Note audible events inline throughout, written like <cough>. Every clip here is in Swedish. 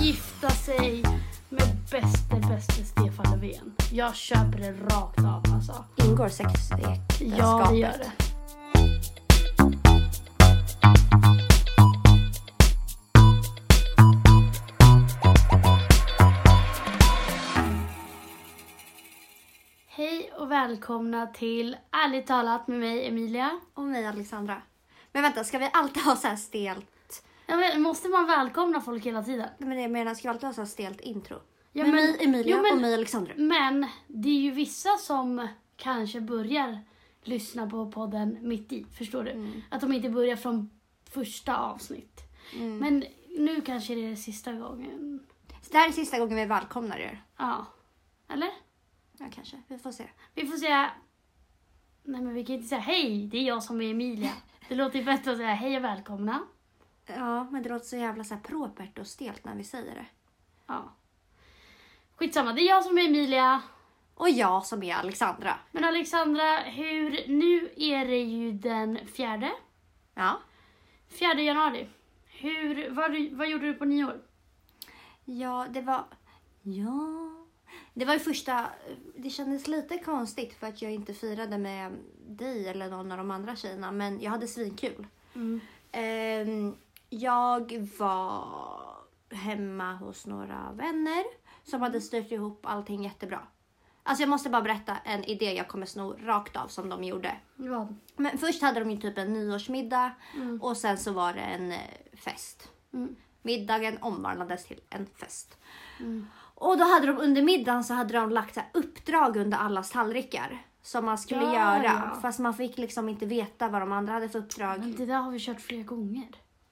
Gifta sig med bäste, bäste Stefan Löfven. Jag köper det rakt av alltså. Ingår sexäktenskapet? Ja, det gör det. Hej och välkomna till Ärligt talat med mig Emilia. Och mig Alexandra. Men vänta, ska vi alltid ha så här stelt? Jag vet, måste man välkomna folk hela tiden? Nej, Men jag menar, ska vi alltid ha så här stelt intro? Ja, med men- mig Emilia jo, men- och mig Alexandra. Men det är ju vissa som kanske börjar lyssna på podden mitt i. Förstår du? Mm. Att de inte börjar från första avsnitt. Mm. Men nu kanske det är sista gången. Så det här är sista gången vi välkomnar er. Ja. Eller? Ja, kanske. Vi får se. Vi får säga... Nej men vi kan inte säga hej, det är jag som är Emilia. Det låter ju bättre att säga hej och välkomna. Ja, men det låter så jävla så här propert och stelt när vi säger det. Ja. Skitsamma, det är jag som är Emilia. Och jag som är Alexandra. Men Alexandra, hur... Nu är det ju den fjärde. Ja. Fjärde januari. Hur... Vad, vad gjorde du på nyår? Ja, det var... Ja... Det var ju första... Det kändes lite konstigt för att jag inte firade med dig eller någon av de andra tjejerna. Men jag hade svinkul. Mm. Ehm, jag var hemma hos några vänner som hade styrt ihop allting jättebra. Alltså jag måste bara berätta en idé jag kommer sno rakt av som de gjorde. Vad? Men först hade de ju typ en nyårsmiddag Mm. och sen så var det en eh, fest. Mm. Middagen omvandlades till en fest. Mm. Och då hade de under middagen så hade de lagt så uppdrag under allas tallrikar. Som man skulle Ja, göra. ja. Fast man fick liksom inte veta vad de andra hade för uppdrag. Men det där har vi kört flera gånger.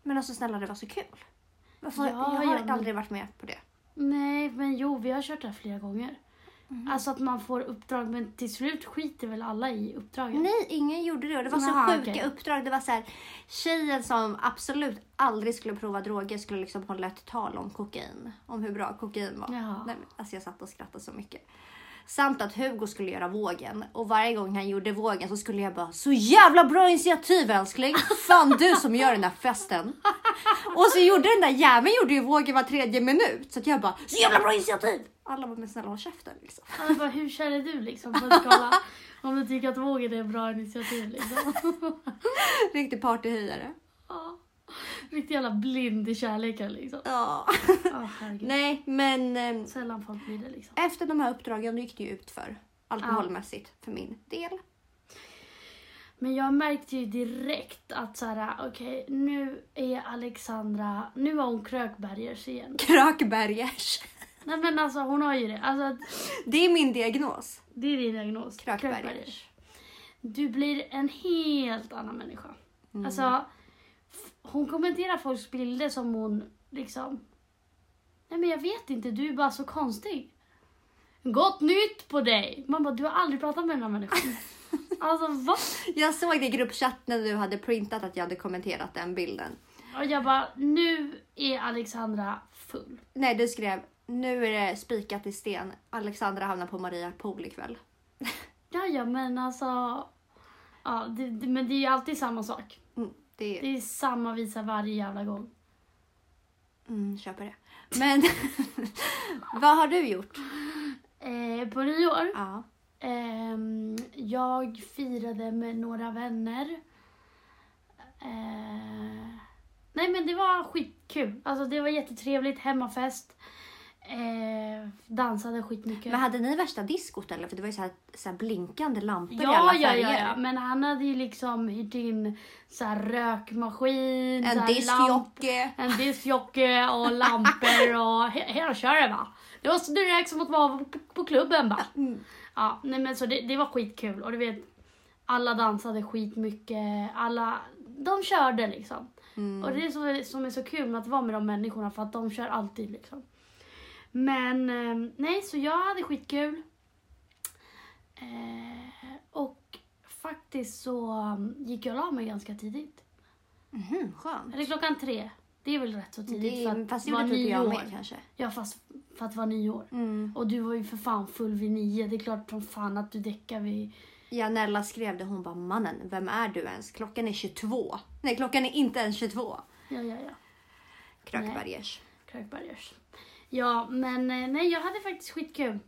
Men alltså snälla det var så kul. Varför? Ja, jag har ja, men- aldrig varit med på det. Nej, men jo, vi har kört det här flera gånger. Mhm. Alltså att man får uppdrag, men till slut skiter väl alla i uppdragen. Nej, ingen gjorde det. Och Det var så Jaha, sjuka okej. uppdrag. Det var så här, tjejen som absolut aldrig skulle prova droger skulle liksom hålla ett tal om kokain. Om hur bra kokain var. Jaha. Nej, alltså jag satt och skrattade så mycket. Samt att Hugo skulle göra vågen. Och varje gång han gjorde vågen så skulle jag bara Så jävla bra initiativ älskling! Fan du som gör den här festen. Och så gjorde den där jäveln gjorde ju vågen var tredje minut. Så att jag bara Så jävla bra initiativ! Alla var men snälla håll käften liksom. Jag bara, hur kär är du liksom på en skala? Om du tycker att vågen är ett bra initiativ liksom. Riktig partyhöjare. Ja. <laughs> Riktigt jävla blind i kärleken liksom. Ja. Ja, herregud. Nej men eh, Sällan folk blir det liksom. efter de här uppdragen då gick det ju ut för alkoholmässigt för min del. Men jag märkte ju direkt att så här, okej, nu är Alexandra, nu har hon krökbergers igen. <laughs> Krökbergers. Nej men alltså hon har ju det. Alltså, Det är min diagnos. det är din diagnos. Krökbergers. Du blir en helt annan människa. Alltså, f- hon kommenterar folks bilder som hon liksom... Nej men jag vet inte, du är bara så konstig. Gott nytt på dig! Man bara, du har aldrig pratat med den här människan. <laughs> alltså va? Jag såg det i gruppchatten när du hade printat att jag hade kommenterat den bilden. Och jag bara, nu är Alexandra full. Nej, du skrev nu är det spikat i sten. Alexandra hamnar på Maria pool ikväll. Ja, ja men alltså... Ja, det, det, men det är ju alltid samma sak. Mm, det är, Det är samma visa varje jävla gång. mm, köper det. Men <laughs> vad har du gjort? Eh, på nyår, Ja. ehm, jag firade med några vänner. Eh, nej men det var skitkul. Alltså det var jättetrevligt, hemmafest. Eh, dansade skitmycket. Men hade ni värsta diskot eller? För det var ju så här, så här blinkande lampor i Ja, alla ja, färger. ja, ja, men han hade ju liksom hyrt in så här rökmaskin, En här diskjockey. En diskjockey och <laughs> lampor och he- hela köret va. Det var så direkt som att vara på, på klubben bara. Mm. Ja, nej men så det, det var skitkul och du vet alla dansade skitmycket, alla, de körde liksom. Mm. Och det är så, som är så kul med att vara med de människorna för att de kör alltid liksom. Men eh, nej, så jag hade skitkul. Eh, och faktiskt så um, gick jag la mig ganska tidigt. Mhm, skönt. Eller klockan tre. Det är väl rätt så tidigt Det, för att fast det gjorde typ jag nyår. med kanske. Ja, fast för att vara nyår. Mm. Och du var ju för fan full vid nio. Det är klart som fan att du däckar vid... Ja, Nella skrev det. Hon bara, mannen, vem är du ens? Klockan är 22. Nej, klockan är inte ens 22. Ja, ja, ja. Krökbergers. Krökbergers. Ja, men eh, nej, jag hade faktiskt skitkul.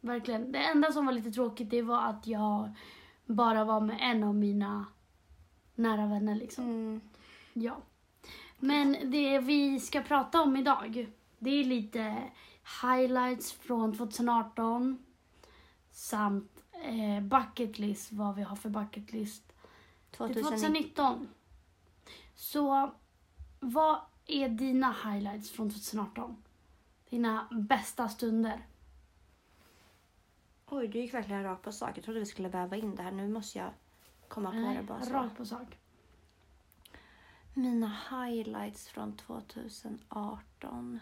Verkligen. Det enda som var lite tråkigt det var att jag bara var med en av mina nära vänner liksom. Mm. Ja. Men det vi ska prata om idag, det är lite highlights från 2018 samt eh, bucket list, vad vi har för bucket list till 2019. 2019. Så vad är dina highlights från 2018? Dina bästa stunder? Oj, du gick verkligen rakt på sak. Jag trodde vi skulle väva in det här. Nu måste jag komma på det bara så. rakt på sak. Mina highlights från 2018.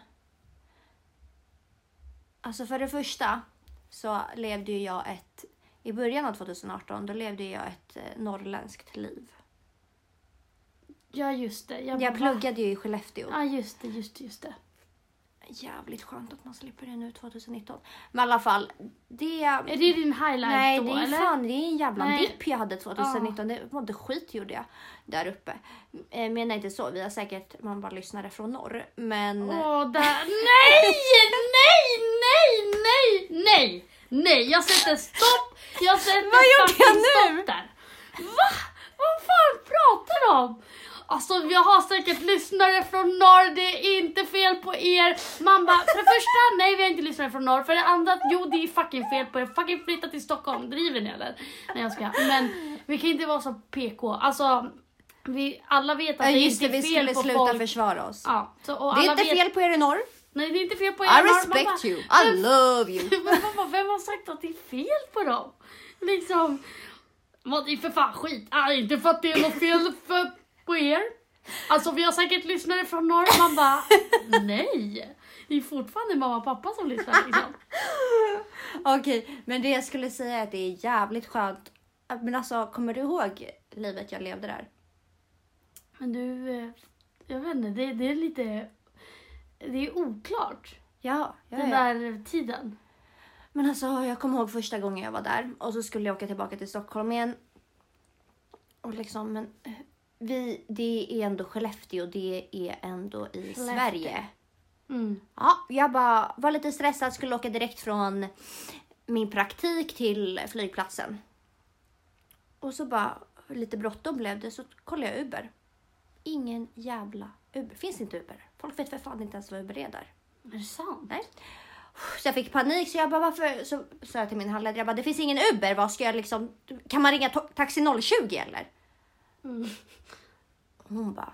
Alltså för det första så levde ju jag ett... I början av 2018 då levde jag ett eh, norrländskt liv. Ja, just det. Jag bara, pluggade ju i Skellefteå. Ja, just det, just det, just det. Jävligt skönt att man slipper det nu 2019. Men i alla fall, det... Är det din highlight Nej, då, det är eller? fan det är en jävla Nej. dipp jag hade 2019. Det mådde skit gjorde jag där uppe. Eh, Menar inte så, vi har säkert man bara lyssnare från norr. Men Åh, där. Nej, nej, nej, nej, nej, nej. Jag sätter stopp. Jag sätter Vad gjorde jag nu? där. Va? Vad fan pratar du om? Alltså jag har säkert lyssnare från norr, det är inte fel på er. Man bara, för det första, <laughs> nej vi har inte lyssnare från norr. För det andra, jo det är fucking fel på er. Fucking flytta till Stockholm, driver ni eller? Nej jag ska. Men vi kan inte vara så PK. Alltså, vi alla vet att Ja, det just inte det, är vi fel skulle på sluta folk. försvara oss. Ja, så, Det är inte vet, fel på er i norr. Nej det är inte fel på er. I Man- man respect bara, you. I love you. <laughs> Men mamma, vem har sagt att det är fel på dem? Liksom, vad det är för fan skit. Ah, inte för att det är något fel för, på er. Alltså vi har säkert lyssnare från norr. Man bara, <laughs> nej. Det är fortfarande mamma och pappa som lyssnar liksom. <laughs> Okej, men det jag skulle säga är att det är jävligt skönt. Men alltså, kommer du ihåg livet jag levde där? Men du, eh, jag vet inte, det, det är lite, det är oklart. Ja, ja, Den ja. där tiden. Men alltså, jag kommer ihåg första gången jag var där och så skulle jag åka tillbaka till Stockholm igen. Och liksom, men vi, det är ändå Skellefteå, det är ändå i Skellefteå. Sverige. Mm. Ja, jag bara var lite stressad, skulle åka direkt från min praktik till flygplatsen. Och så bara, lite bråttom blev det, så kollade jag Uber. Ingen jävla Uber. Finns inte Uber. Folk vet för fan inte ens vad Uber är där. Är det sant? Nej. Så jag fick panik så jag bara varför? Så sa jag till min handledare, jag bara det finns ingen Uber, vad ska jag liksom? Kan man ringa Taxi 020 eller? Mm. Hon bara,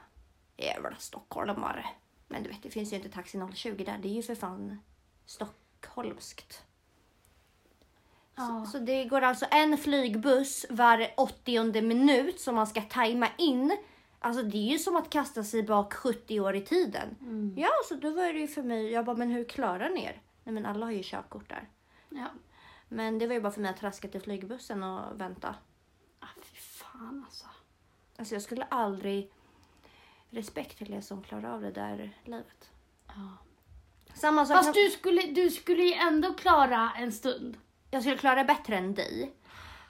jävla stockholmare. Men du vet det finns ju inte Taxi 020 där, det är ju för fan stockholmskt. Ja. Så, så det går alltså en flygbuss var 80 minut som man ska tajma in. Alltså det är ju som att kasta sig bak 70 år i tiden. Mm. Ja, så då var det ju för mig. Jag bara, men hur klarar ni er? Nej, men alla har ju körkort där. Ja. Men det var ju bara för mig att traska till flygbussen och vänta. Ah, fy fan alltså. Alltså jag skulle aldrig respekt till er som klarar av det där livet. Ja. Samma sak. Fast du skulle, du skulle ju ändå klara en stund. Jag skulle klara bättre än dig.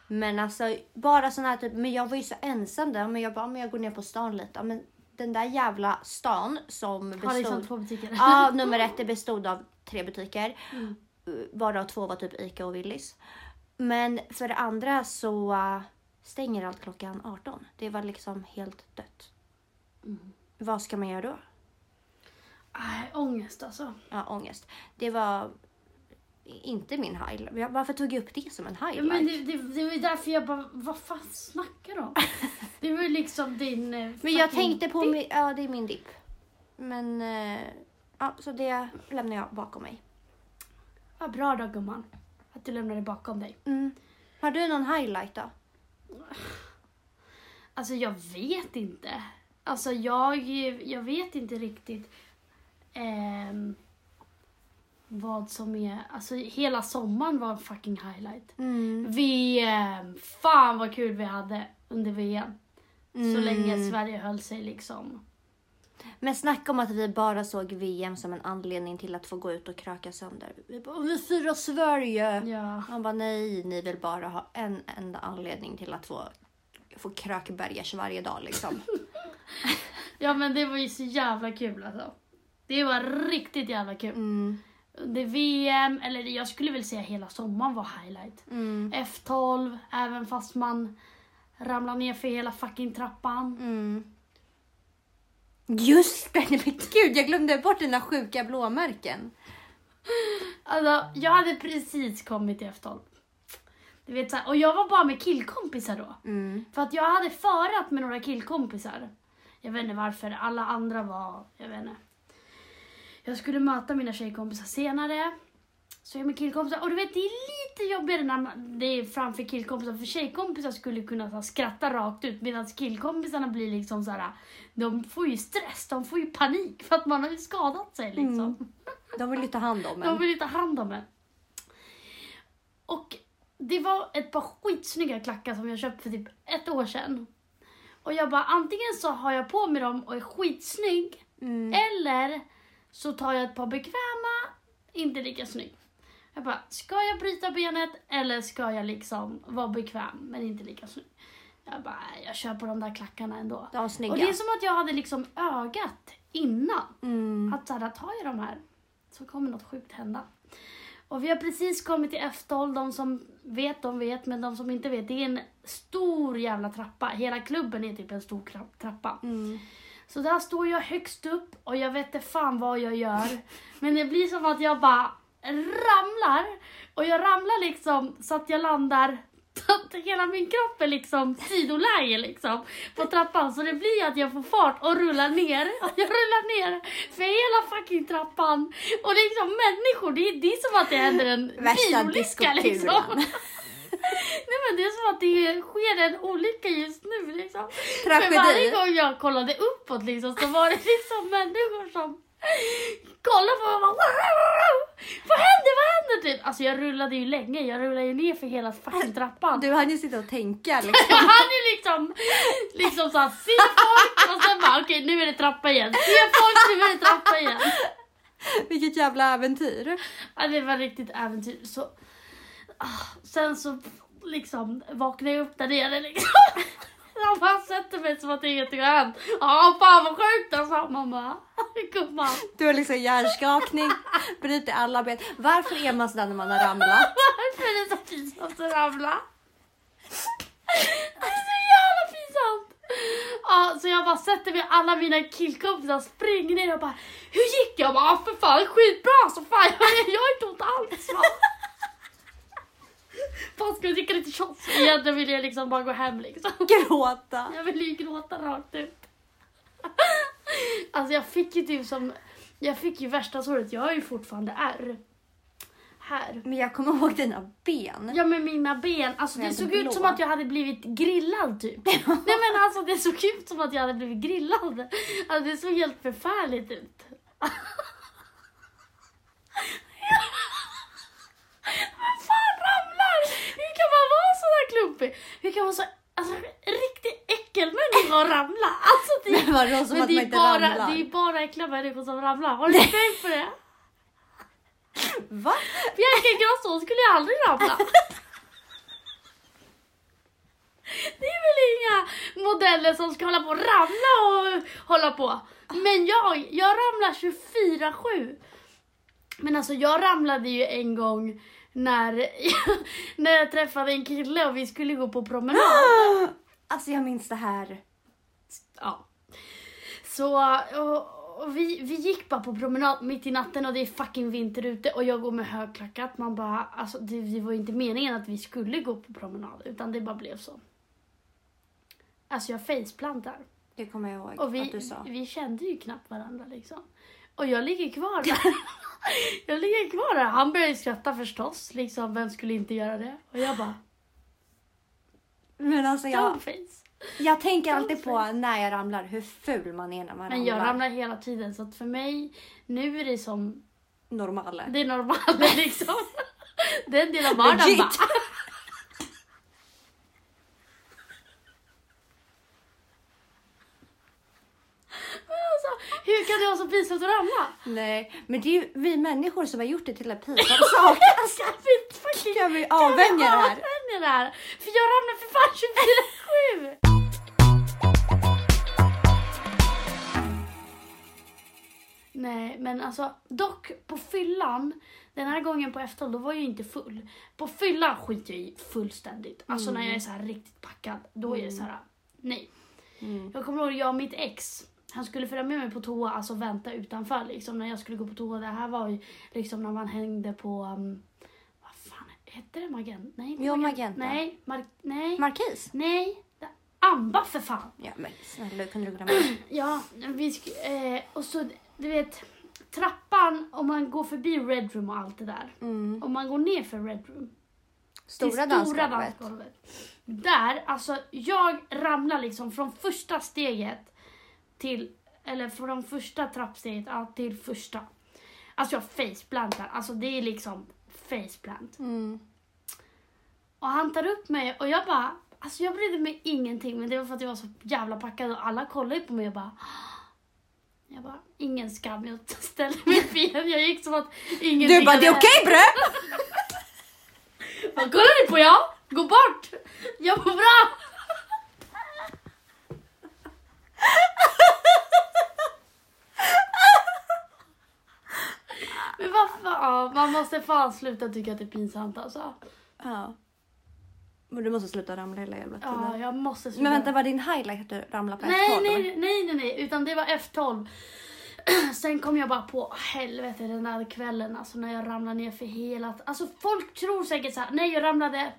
Men alltså bara sån här typ, men jag var ju så ensam där. Men jag bara, men jag går ner på stan lite. Men den där jävla stan som Har liksom bestod... två butiker. Ja, nummer ett, det bestod av tre butiker. Mm. Varav två var typ Ica och Willys. Men för det andra så stänger allt klockan 18. Det var liksom helt dött. Mm. Vad ska man göra då? Aj, ångest alltså. Ja, ångest. Det var inte min highlight. Varför tog jag upp det som en Ja, highlight? men det, det, det var därför jag bara, vad fan snackar du om? <laughs> Det var ju liksom din... eh, Men jag tänkte på min, ja det är min dipp. Men eh, ja, så det lämnar jag bakom mig. Vad bra då gumman. Att du lämnar det bakom dig. Mm. Har du någon highlight då? Alltså jag vet inte. Alltså jag, jag vet inte riktigt ehm, vad som är... Alltså hela sommaren var en fucking highlight. Mm. VM! Fan vad kul vi hade under VM. Så Mm. länge Sverige höll sig liksom. Men snacka om att vi bara såg VM som en anledning till att få gå ut och kröka sönder. Vi bara, vi firar Sverige! Ja. Han bara, nej, ni vill bara ha en enda anledning till att få, få krökbergers varje dag liksom. <laughs> ja men det var ju så jävla kul alltså. Det var riktigt jävla kul. Mm. Under VM, eller jag skulle väl säga hela sommaren var highlight. Mm. F12, även fast man ramlar ner för hela fucking trappan. Mm. Just det, <laughs> men gud jag glömde bort dina sjuka blåmärken. Alltså, jag hade precis kommit till F12. Du vet, så här, och jag var bara med killkompisar då. Mm. För att jag hade förat med några killkompisar. Jag vet inte varför, alla andra var, jag vet inte. Jag skulle möta mina tjejkompisar senare. Så jag med killkompisar. Och du vet, det är lite jobbigare när man, det är framför killkompisar. För tjejkompisar skulle kunna så här, skratta rakt ut. Medan killkompisarna blir liksom så här, de får ju stress, de får ju panik. För att man har ju skadat sig liksom. Mm. De vill ju ta hand om De en. vill ju ta hand om en. Och det var ett par skitsnygga klackar som jag köpte för typ ett år sedan. Och jag bara, antingen så har jag på mig dem och är skitsnygg. Mm. Eller så tar jag ett par bekväma, inte lika snygg. Jag bara, ska jag bryta benet eller ska jag liksom vara bekväm men inte lika snygg? Jag bara, jag kör på de där klackarna ändå. De snygga. Och det är som att jag hade liksom ögat innan. Mm. Att såhär, tar jag de här så kommer något sjukt hända. Och vi har precis kommit till F12. De som vet, de vet. Men de som inte vet, det är en stor jävla trappa. Hela klubben är typ en stor trappa. Mm. Så där står jag högst upp och jag vet inte fan vad jag gör. Men det blir som att jag bara ramlar. Och jag ramlar liksom så att jag landar <laughs> att hela min kropp är liksom sidoläge liksom på trappan. Så det blir att jag får fart och rullar ner. <laughs> Jag rullar ner för hela fucking trappan. Och liksom människor, det är, det är som att det händer en bilolycka liksom. <laughs> Nej men det är som att det sker en olycka just nu liksom. För Tragedi. varje gång jag kollade uppåt liksom, så var det liksom människor som kollade på mig och bara "Wow! Vad händer? Vad händer? Typ. Alltså jag rullade ju länge, jag rullade ju ner för hela fucking trappan. Du hann ju sitta och tänka <laughs> Jag liksom. hann ju liksom, liksom såhär, se folk och sen bara okej nu är det trappa igen. Se folk, nu är det trappa igen. Vilket jävla äventyr. Ja, det var riktigt äventyr. Så, ah, sen så liksom vaknade jag upp där nere liksom. Jag bara sätter mig som att ingenting har hänt. Ja, fan vad sjukt alltså. Bara, gumman. Du har liksom hjärnskakning, bryter alla ben. Varför är man sådär när man har ramlat? Varför är det så pinsamt att ramla? Det är så jävla pinsamt. Ja, så jag bara sätter mig alla mina killkompisar springer ner och bara Hur gick jag? Jag bara, "Ah, för fan skitbra så fan jag, jag har inte ont alls. Fan ska vi dricka lite shots? Egentligen vill jag liksom bara gå hem liksom. Gråta. Jag vill ju gråta rakt ut. Alltså jag fick ju typ som, jag fick ju värsta såret, jag har ju fortfarande ärr. Här. Men jag kommer ihåg dina ben. Ja med mina ben, alltså Men det såg blå. ut som att jag hade blivit grillad typ. <laughs> Nej men alltså det såg ut som att jag hade blivit grillad. Alltså det såg helt förfärligt ut. Vem fan ramlar? Hur kan man vara så klumpig? Hur kan vara så, alltså riktigt äckelmänniska att <laughs> ramla? Alltså det, Men vadå som men att det man är inte bara, ramlar? det är bara äckliga människor som ramlar. Har du tänkt på det? <laughs> Va? Bianca hon skulle ju aldrig ramla. <laughs> Det är väl inga modeller som ska hålla på och ramla och hålla på. Men jag, jag ramlar 24-7. Men alltså jag ramlade ju en gång när, <laughs> när jag träffade en kille och vi skulle gå på promenad. <gasps> Alltså jag minns det här. Ja. Så och, och vi, vi gick bara på promenad mitt i natten och det är fucking vinter ute och jag går med högklackat. Man bara, alltså det, det var inte meningen att vi skulle gå på promenad utan det bara blev så. Alltså jag faceplantar. Det kommer jag ihåg Och att vi, du sa. vi kände ju knappt varandra liksom. Och jag ligger kvar där. <laughs> jag ligger kvar där. Han började skratta förstås. Liksom, vem skulle inte göra det? Och jag bara, Men alltså jag, stoneface. jag tänker alltid på när jag ramlar hur ful man är när man Men jag ramlar. ramlar hela tiden så att för mig, nu är det som Normala. Det är normalt <laughs> liksom. Det är en del av vardagen. va? Men alltså, hur kan det vara så pinsamt att ramla? Nej, men det är ju vi människor som har gjort det till en pinsam sak. Ska vi fucking Ska vi kan vi avvänja det här? avvänja det här? För jag ramlar för fan 24-7! Nej, men alltså dock på fyllan, den här gången på F12, då var jag inte full. På fyllan skiter jag i fullständigt. Alltså när jag är så här riktigt packad, då är det så här, nej. Mm. Jag kommer ihåg jag och mitt ex, han skulle följa med mig på toa, alltså vänta utanför liksom när jag skulle gå på toa. Det här var ju liksom när man hängde på, um, vad fan hette det Magenta? Nej, Jo, Magenta. Nej, Mar- nej, Markis? nej. Amba för fan! Ja men snälla kunde du glömma? <clears throat> Ja, vi eh, och så du vet trappan om man går förbi Red Room och allt det där. Mm. Om man går ner för Red Room. till Stora dansgolvet. Där, alltså jag ramlar liksom från första steget till, eller från första trappsteget ja, till första. Alltså jag faceplantar, alltså det är liksom faceplant. Mm. Och han tar upp mig och jag bara, alltså jag brydde mig ingenting men det var för att jag var så jävla packad och alla kollade på mig och bara jag bara, ingen skam, jag ställde mig fel. Jag gick som att ingenting Du bara, det är okej bre! Vad kollar ni på jag? Gå bort! Jag mår bra! Men vad fan, man måste fan sluta tycka att det är pinsamt alltså. Ja. Men du måste sluta ramla hela jävla tiden. Ja, jag måste sluta. Men vänta, var din highlight att du ramlade på nej, F12? nej, nej, nej, nej, utan det var F12. <clears throat> Sen kom jag bara på, helvete den där kvällen alltså när jag ramlade ner för hela... Alltså folk tror säkert så här, nej jag ramlade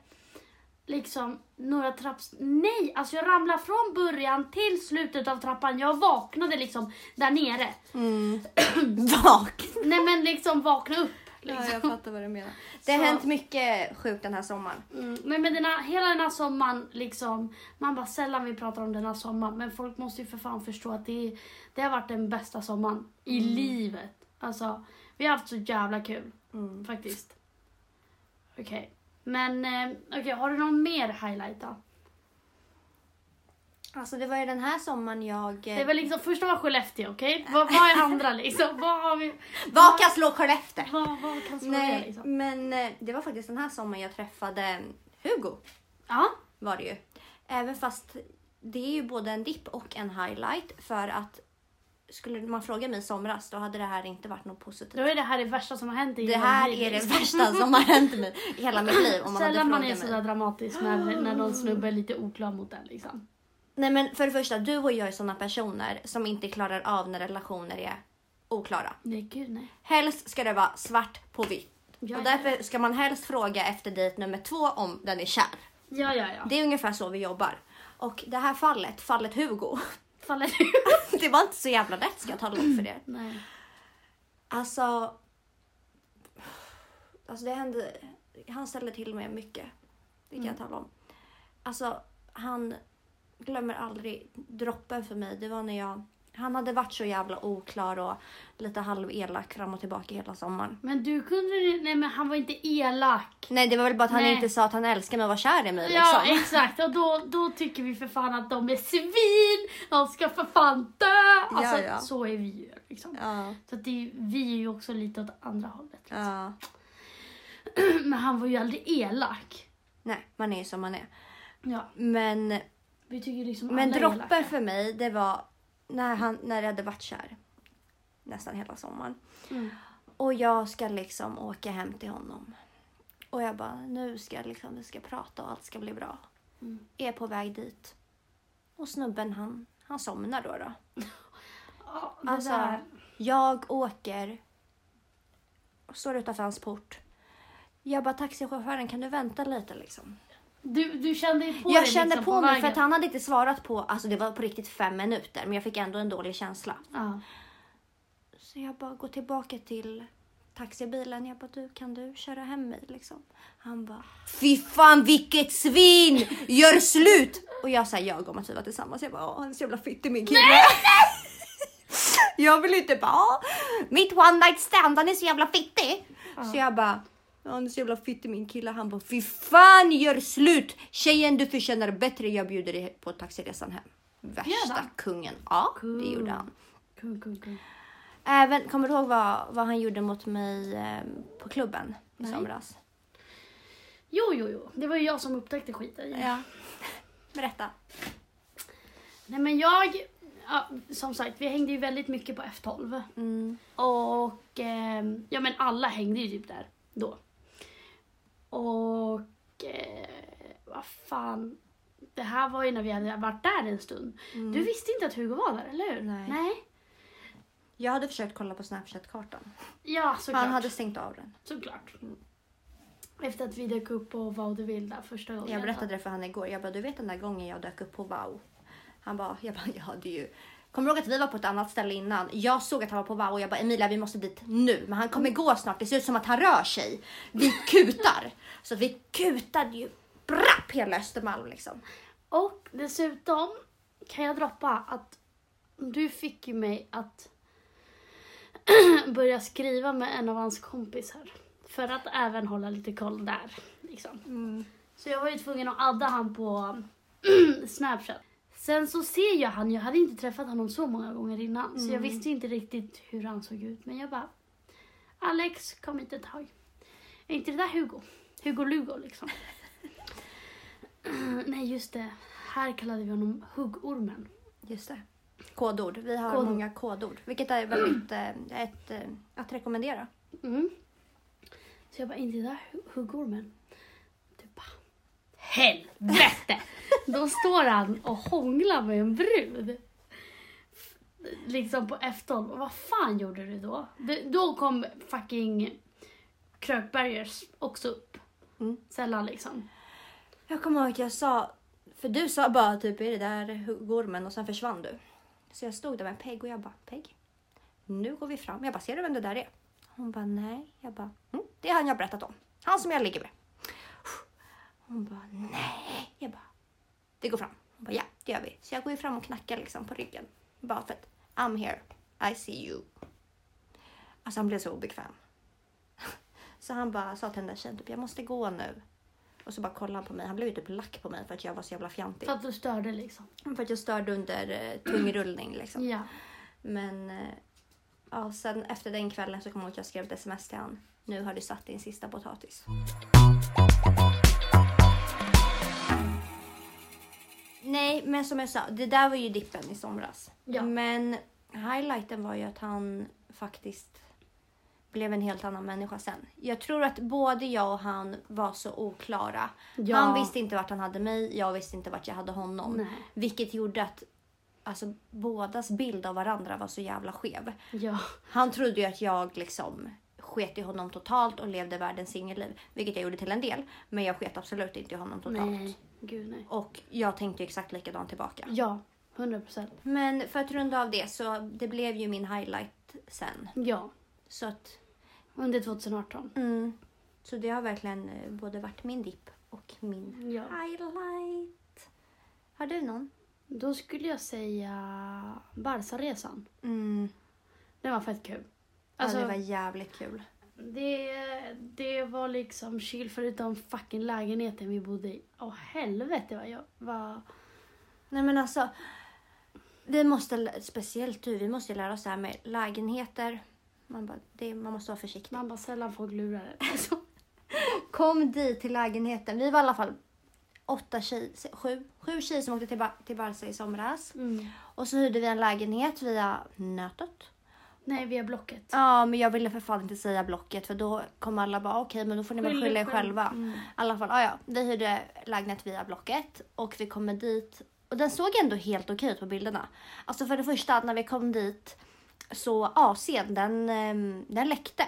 liksom några trapps... Nej, alltså jag ramlade från början till slutet av trappan. Jag vaknade liksom där nere. Mm. <clears throat> Vak! Nej men liksom vakna upp. Liksom. Ja, jag fattar vad du menar. Det har Så- hänt mycket sjukt den här sommaren. Mm, nej men den här, hela den här sommaren, liksom, man bara sällan vi pratar om den här sommaren, men folk måste ju för fan förstå att det, det har varit den bästa sommaren i livet. Alltså, vi har haft så jävla kul, Mm. faktiskt. Okej, men eh, okej, har du någon mer highlight då? Alltså det var ju den här sommaren jag... Det var liksom, första var Skellefteå, okej? Vad, vad är andra liksom? <laughs> Vad har vi? Vad kan slå Skellefteå? Vad, vad kan slå det Nej, liksom? men eh, det var faktiskt den här sommaren jag träffade Hugo. Ja, Var det ju. Även fast det är ju både en dipp och en highlight. För att skulle man fråga mig i somras då hade det här inte varit något positivt. då är det här det värsta som har hänt i Det hela här mitt är liv, det <laughs> värsta som har hänt mig i hela mitt liv. Om man Sällan man är sådär dramatisk när, när någon snubbe är lite oklar mot en liksom. Nej men för det första, du och jag är sådana personer som inte klarar av när relationer är oklara. Nej gud nej. Helst ska det vara svart på vitt. Ja, och därför ska man helst fråga efter dejt nummer två om den är kär. Ja, ja, ja. Det är ungefär så vi jobbar. Och det här fallet, fallet Hugo, Faller du? <laughs> det var inte så jävla lätt ska jag tala om för er. <clears throat> Nej. Alltså, alltså det hände, han ställde till med mycket. Det kan jag tala om. Alltså han glömmer aldrig droppen för mig. Det var när jag, han hade varit så jävla oklar och lite halv elak fram och tillbaka hela sommaren. Men du kunde Nej men han var inte elak. Nej det var väl bara att han Nej. inte sa att han älskar mig och var kär i mig Ja liksom. <laughs> exakt och då, då tycker vi för fan att de är svin. De ska för fan dö. Alltså Ja, ja. så är vi ju liksom. Ja, Så att det, vi är ju också lite åt andra hållet. Liksom. ja. <clears throat> Men han var ju aldrig elak. Nej, man är ju som man är. Ja, Men, vi tycker liksom men droppen för mig det var när, han, när jag hade varit kär. Nästan hela sommaren. Mm. Och jag ska liksom åka hem till honom. Och jag bara, nu ska jag liksom, vi ska prata och allt ska bli bra. Mm. Är på väg dit. Och snubben han, han somnar då. då. Det Alltså, där. jag åker står utanför hans port. Jag bara, taxichauffören kan du vänta lite liksom? Du, du kände på jag dig kände liksom, på, mig för att han hade inte svarat på, alltså det var på riktigt fem minuter men jag fick ändå en dålig känsla. Ja. Så jag bara går tillbaka till taxibilen. Jag bara, du kan du köra hem mig liksom? Han bara, fy fan vilket svin! Gör slut! Och jag sa jag om att vi var tillsammans. Jag bara, han är så jävla fittig min kille. <laughs> jag vill inte bara, "Åh, mitt one night stand han är så jävla fittig. Så jag bara, "Ja, han är så jävla fittig min kille. Han bara, fy fan gör slut! Tjejen du förtjänar bättre. Jag bjuder dig på taxiresan hem. Värsta kungen. Ja, det Cool. gjorde han. Kung, kung. Även, kommer du ihåg vad, vad han gjorde mot mig eh, på klubben i Nej. somras? Jo, jo, jo. Det var ju jag som upptäckte skiten. Ja. <laughs> Berätta. Nej men jag, ja, som sagt, vi hängde ju väldigt mycket på F12. Mm. Och ehm, ja men alla hängde ju typ där då. Och eh, vad fan. Det här var ju när vi hade varit där en stund. Mm. Du visste inte att Hugo var där, eller hur? Nej. Nej. Jag hade försökt kolla på Snapchat-kartan. Ja, såklart. Han hade stängt av den. Såklart. Efter att vi dök upp på Vad du vill där första gången. Jag berättade det för han igår. Jag bara, du vet den där gången jag dök upp på Wow? Han bara, jag bara, jag hade ju... Kommer du ihåg att vi var på ett annat ställe innan? Jag såg att han var på Wow och jag bara, Emilia vi måste dit nu. Men han kommer gå snart. Det ser ut som att han rör sig. Vi kutar. Så vi kutade ju brapp hela Östermalm liksom. Och dessutom kan jag droppa att du fick ju mig att <clears throat> börja skriva med en av hans kompisar. För att även hålla lite koll där. Liksom. Så jag var ju tvungen att adda han på <clears throat> Snapchat. Sen så ser jag han, jag hade inte träffat honom så många gånger innan. Så jag visste inte riktigt hur han såg ut. Men jag bara, Alex, kom hit ett tag. Är inte det där Hugo? Hugo Lugo liksom. <clears throat> Nej just det, här kallade vi honom Huggormen. Just det. Kodord. Vi har Kodord. många kodord. Vilket är väldigt eh, ett, eh, att rekommendera. Mm. Så jag bara, inte där hu- huggormen? Du bara, helvete! <laughs> Då står han och hånglar med en brud. Liksom på F12. Och vad fan gjorde du då? Det, då kom fucking Krökbergers också upp. Mm. Sällan liksom. Jag kommer ihåg att jag sa, för du sa bara typ är det där gormen och sen försvann du. Så jag stod där med Peg och jag bara Peg, nu går vi fram. Jag bara ser du vem det där är? Hon bara nej. Jag bara mm, det är han jag berättat om. Han som jag ligger med. Hon bara nej. Jag bara det går fram. Hon bara ja det gör vi. Så jag går ju fram och knackar liksom på ryggen. Bara för att I'm here. I see you. Alltså han blev så obekväm. Så han bara sa till den där tjejen typ jag måste gå nu. Och så bara kollade han på mig. Han blev ju typ lack på mig för att jag var så jävla fjantig. För att du störde liksom. För att jag störde under eh, tungrullning liksom. Ja. Men eh, ja, sen efter den kvällen så kom jag ihåg att jag skrev ett sms till honom. Nu har du satt din sista potatis. Nej, men som jag sa, det där var ju dippen i somras. Ja. Men highlighten var ju att han faktiskt blev en helt annan människa sen. Jag tror att både jag och han var så oklara. Ja. Han visste inte vart han hade mig, jag visste inte vart jag hade honom. Nej. Vilket gjorde att alltså, bådas bild av varandra var så jävla skev. Ja. Han trodde ju att jag liksom sket i honom totalt och levde världens singelliv. Vilket jag gjorde till en del. Men jag sket absolut inte i honom totalt. Nej. Gud nej. Och jag tänkte exakt likadant tillbaka. Ja. 100 procent. Men för att runda av det så det blev ju min highlight sen. Ja. Så att Under 2018. mm, så det har verkligen eh, både varit min dipp och min Ja. highlight. Har du någon? Då skulle jag säga Barca-resan. Mm. Den var fett kul. Alltså, Alltså, ja, det var jävligt kul. det, det var liksom chill förutom fucking lägenheten vi bodde i. Åh helvete vad jag var... Nej men alltså. Vi måste, speciellt du, vi måste lära oss det här med lägenheter. Man, bara, det, man måste vara försiktig. Man bara sällan folk lurar. <laughs> Alltså, Kom dit till lägenheten. Vi var i alla fall åtta tjej, sju, sju tjejer som åkte till, Ba- till Barca i somras. mm. Och så hyrde vi en lägenhet via nätet. Nej, via Blocket. Ja, men jag ville för fan inte säga Blocket för då kommer alla bara okej, men då får ni väl Skyll skylla er själv. själva. Mm. I alla fall, ja, ja, vi hyrde lägenhet via Blocket och vi kommer dit och den såg ändå helt okej ut på bilderna. Alltså för det första när vi kom dit så AC'n den, ehm, den läckte.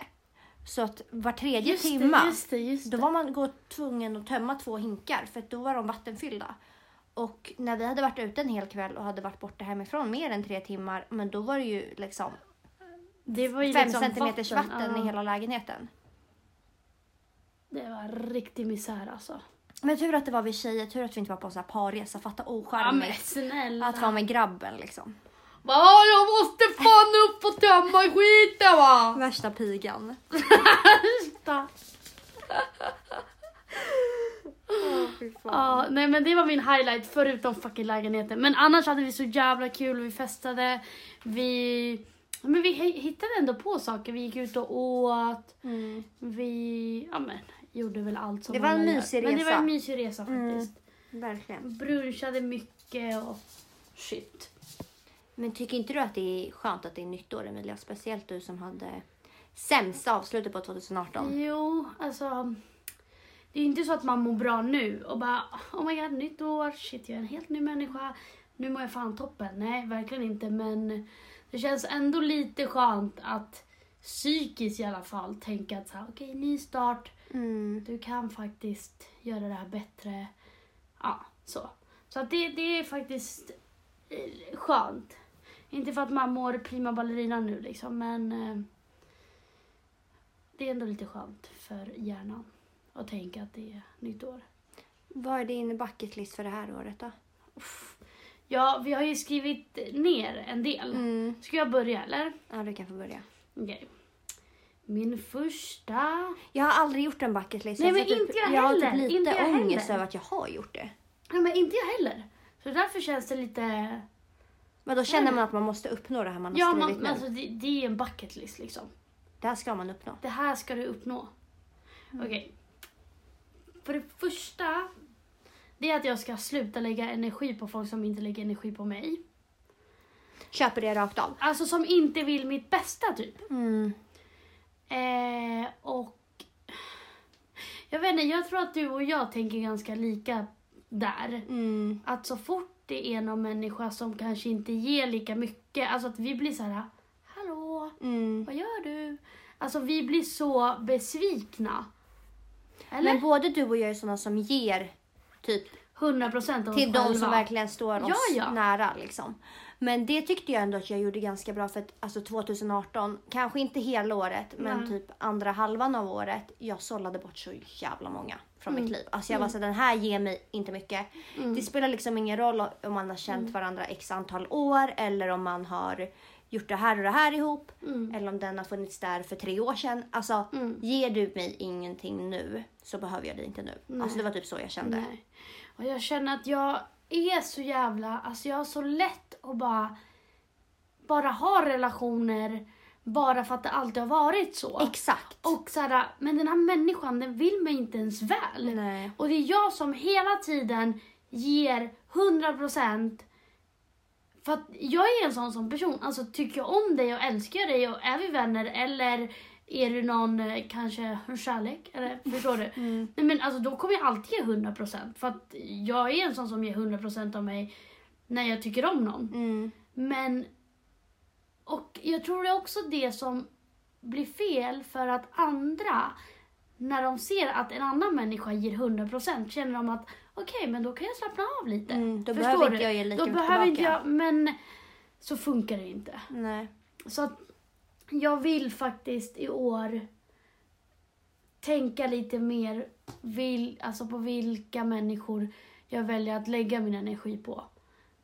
Så att var tredje Just timma det, just det, just då det. var man gå tvungen att tömma två hinkar för då var de vattenfyllda. Och när vi hade varit ute en hel kväll och hade varit borta hemifrån mer än tre timmar, men då var det ju liksom Det var ju fem liksom centimeters vatten, ja. i hela lägenheten. Det var riktig misär alltså. Men tur att det var vi tjejer, tur att vi inte var på en sån här parresa. Fatta Ja ocharmigt snälla. att vara med grabben liksom. Ja, jag måste fan upp och tömma skiten va! Värsta pigan. Ja, nej men det var min highlight förutom fucking lägenheten. Men annars hade vi så jävla kul, vi festade, vi... Men vi hi- hittade ändå på saker, vi gick ut och åt, Mm. vi... Ja men, gjorde väl allt som Det var en mysig Men det var resa. en mysig resa Mm. faktiskt. Verkligen. Brunchade mycket och shit. Men tycker inte du att det är skönt att det är nytt år Emilia? Speciellt du som hade sämsta avslutet på 2018. Jo, alltså. Det är inte så att man mår bra nu och bara oh my god, nytt år, shit jag är en helt ny människa. Nu mår jag fan toppen. Nej, verkligen inte. Men det känns ändå lite skönt att psykiskt i alla fall tänka att så här, okej, ny start. Mm. Du kan faktiskt göra det här bättre. Ja, så. Så att det, det är faktiskt eh, skönt. Inte för att man mår prima ballerina nu liksom, men eh, det är ändå lite skönt för hjärnan att tänka att det är nytt år. Vad är din bucketlist för det här året då? Ja, vi har ju skrivit ner en del. Mm. Ska jag börja eller? Ja, du kan få börja. Okej. Min första... Jag har aldrig gjort en bucketlist. Nej, men typ, inte jag Jag har heller. typ lite Inte jag ångest heller. över att jag har gjort det. Nej, men inte jag heller. Så därför känns det lite... Men då känner man att man måste uppnå det här man har Ja, skrivit man, nu. alltså, det, det är en bucket list liksom. Det här ska man uppnå. Det här ska du uppnå. Okej. För det första, det är att jag ska sluta lägga energi på folk som inte lägger energi på mig. Köper det rakt av. Alltså som inte vill mitt bästa typ. Mm. Eh, och jag vet inte, jag tror att du och jag tänker ganska lika där. Mm. Att så fort det är någon människa som kanske inte ger lika mycket, alltså att vi blir så här, hallå, Mm. vad gör du? Alltså vi blir så besvikna. Eller? Men både du och jag är sådana som ger typ 100 procent av oss till de som verkligen står oss Ja, ja. nära. Liksom. Men det tyckte jag ändå att jag gjorde ganska bra för att alltså 2018, kanske inte hela året, men Nej. typ andra halvan av året, jag sållade bort så jävla många från Mm. mitt liv. Alltså jag var så den här ger mig inte mycket. Det spelar liksom ingen roll om man har känt Mm. varandra x antal år eller om man har gjort det här och det här ihop. Mm. Eller om den har funnits där för tre år sedan. Alltså, Mm. ger du mig ingenting nu så behöver jag dig inte nu. Alltså det var typ så jag kände. Nej. Och jag känner att jag är så jävla, alltså jag har så lätt att bara, bara ha relationer bara för att det alltid har varit så. Exakt. Och så här, men den här människan den vill mig inte ens väl. Nej. Och det är jag som hela tiden ger 100% för att jag är en sån som person. Alltså tycker jag om dig och älskar dig och är vi vänner eller är du någon eh, kanske en kärlek? Eller <laughs> förstår du? Mm. Nej men alltså då kommer jag alltid ge 100% för att jag är en sån som ger 100% av mig när jag tycker om någon. Mm. Men och jag tror det är också det som blir fel för att andra när de ser att en annan människa ger 100% känner de att okej men då kan jag slappna av lite. Mm, då Förstår behöver du? inte jag ge lika Då behöver tillbaka. inte jag, men så funkar det inte. Nej. Så att jag vill faktiskt i år tänka lite mer vil, alltså på vilka människor jag väljer att lägga min energi på.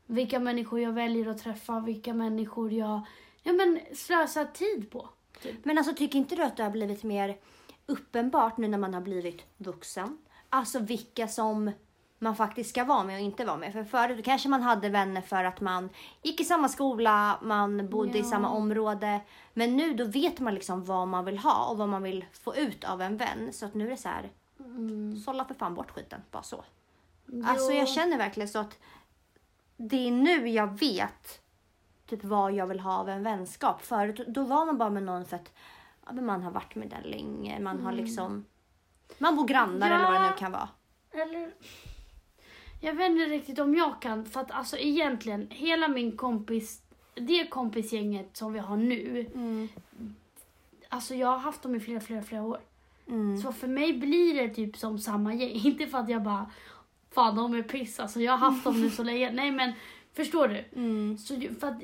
Vilka människor jag väljer att träffa, vilka människor jag ja, men slösar tid på. Typ. Men alltså tycker inte du att det har blivit mer uppenbart nu när man har blivit vuxen? Alltså vilka som man faktiskt ska vara med och inte vara med. För förut kanske man hade vänner för att man gick i samma skola, man bodde i Ja. samma område. Men nu då vet man liksom vad man vill ha och vad man vill få ut av en vän. Så att nu är det så här, Mm. sålla för fan bort skiten. Bara så. Alltså Jo. jag känner verkligen så att det är nu jag vet typ vad jag vill ha av en vänskap. Förut då var man bara med någon för att ja, men man har varit med den länge. Man har liksom man bor grannar Ja. eller vad det nu kan vara. Eller... Jag vet inte riktigt om jag kan, för att alltså egentligen hela min kompis, det kompisgänget som vi har nu, Mm. alltså jag har haft dem i flera, flera, flera år. Mm. Så för mig blir det typ som samma gäng. <laughs> Inte för att jag bara, fan de är piss alltså, jag har haft dem nu så länge. Nej men, förstår du? Mm. Så för att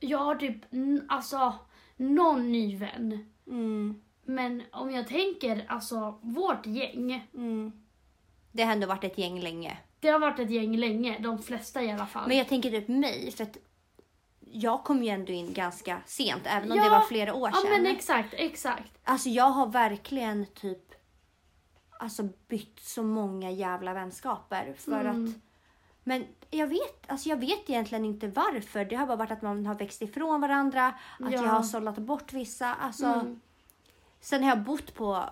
jag har typ, alltså, någon ny vän. Mm. Men om jag tänker, alltså vårt gäng, Mm. Det har ändå varit ett gäng länge. det har varit ett gäng länge, de flesta i alla fall. Men jag tänker typ mig för att jag kom ju ändå in ganska sent även om Ja, det var flera år Ja sedan. men exakt, exakt. Alltså jag har verkligen typ alltså bytt så många jävla vänskaper för Mm. att men jag vet, alltså jag vet egentligen inte varför. Det har bara varit att man har växt ifrån varandra, att Ja. jag har sållat bort vissa. Alltså, Mm. Sen har jag bott på,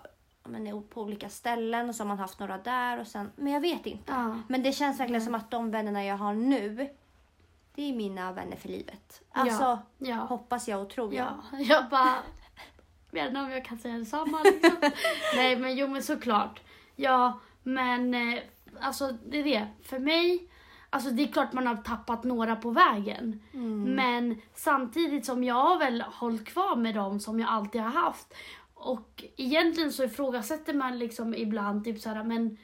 men, på olika ställen och så har man haft några där och sen, men jag vet inte. Ja. Men det känns verkligen som att de vännerna jag har nu Det är mina vänner för livet. Alltså, Ja. hoppas jag och tror jag. Ja, <laughs> jag bara... vet inte om jag kan säga detsamma liksom. <laughs> Nej men jo men såklart. Ja men eh, alltså det är det. För mig, alltså det är klart man har tappat några på vägen. Men samtidigt som jag har väl hållit kvar med dem som jag alltid har haft. Och egentligen så ifrågasätter man liksom ibland typ såhär men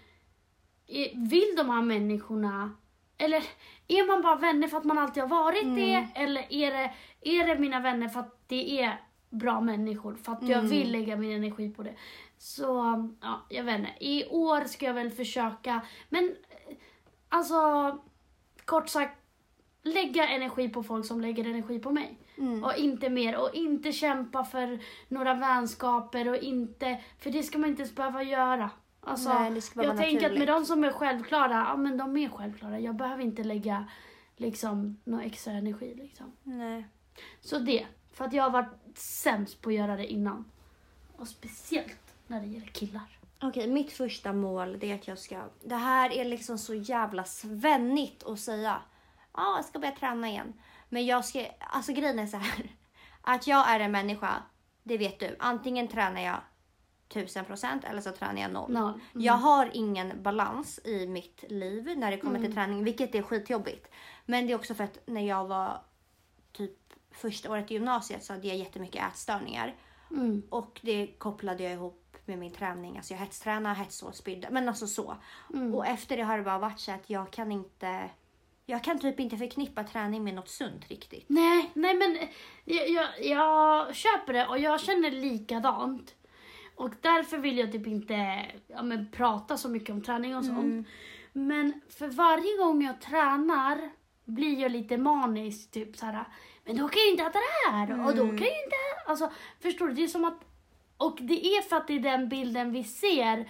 eh, vill de här människorna eller är man bara vänner för att man alltid har varit det? Eller är det, är det mina vänner för att det är bra människor? För att jag vill lägga min energi på det. Så, ja, jag vet inte. I år ska jag väl försöka, men alltså kort sagt lägga energi på folk som lägger energi på mig. Mm. Och inte mer. Och inte kämpa för några vänskaper och inte, för det ska man inte ens behöva göra. Alltså, Nej, jag tänker att med de som är självklara, ja men de är självklara. Jag behöver inte lägga liksom någon extra energi liksom. Nej. Så det, för att jag har varit sämst på att göra det innan. Och speciellt när det gäller killar. Okej, mitt första mål det är att jag ska... Det här är liksom så jävla svennigt att säga. Ja, jag ska börja träna igen. Men jag ska... Alltså grejen är så här. <laughs> Att jag är en människa, det vet du. Antingen tränar jag tusen procent eller så tränar jag noll. Noll. Mm. Jag har ingen balans i mitt liv när det kommer till träning, vilket är skitjobbigt. Men det är också för att när jag var typ första året i gymnasiet så hade jag jättemycket ätstörningar. Mm. Och det kopplade jag ihop med min träning. Alltså jag hetstränade, hetsåt, spydde. Men alltså så. Mm. Och efter det har det bara varit så att jag kan inte... Jag kan typ inte förknippa träning med något sunt riktigt. Nej, nej men jag, jag, jag köper det och jag känner likadant. Och därför vill jag typ inte ja, men, prata så mycket om träning och sånt. Men för varje gång jag tränar blir jag lite manisk. Typ så här, men då kan jag inte äta det här och då kan jag inte... Alltså, förstår du? Det är som att... Och det är för att det är den bilden vi ser.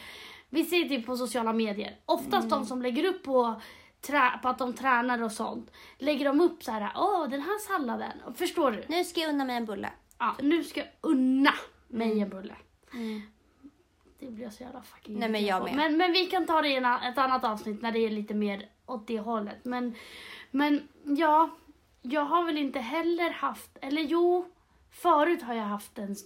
Vi ser typ på sociala medier. Oftast de som lägger upp på, på att de tränar och sånt. Lägger de upp så här, åh den här salladen. Förstår du? Nu ska jag unna mig en bulle. Ja, nu ska jag unna mig en bulle. Det blir jag så jävla fucking Nej, men jag med. Men, men vi kan ta det i en, ett annat avsnitt när det är lite mer åt det hållet. Men, men ja, jag har väl inte heller haft, eller jo, förut har jag haft en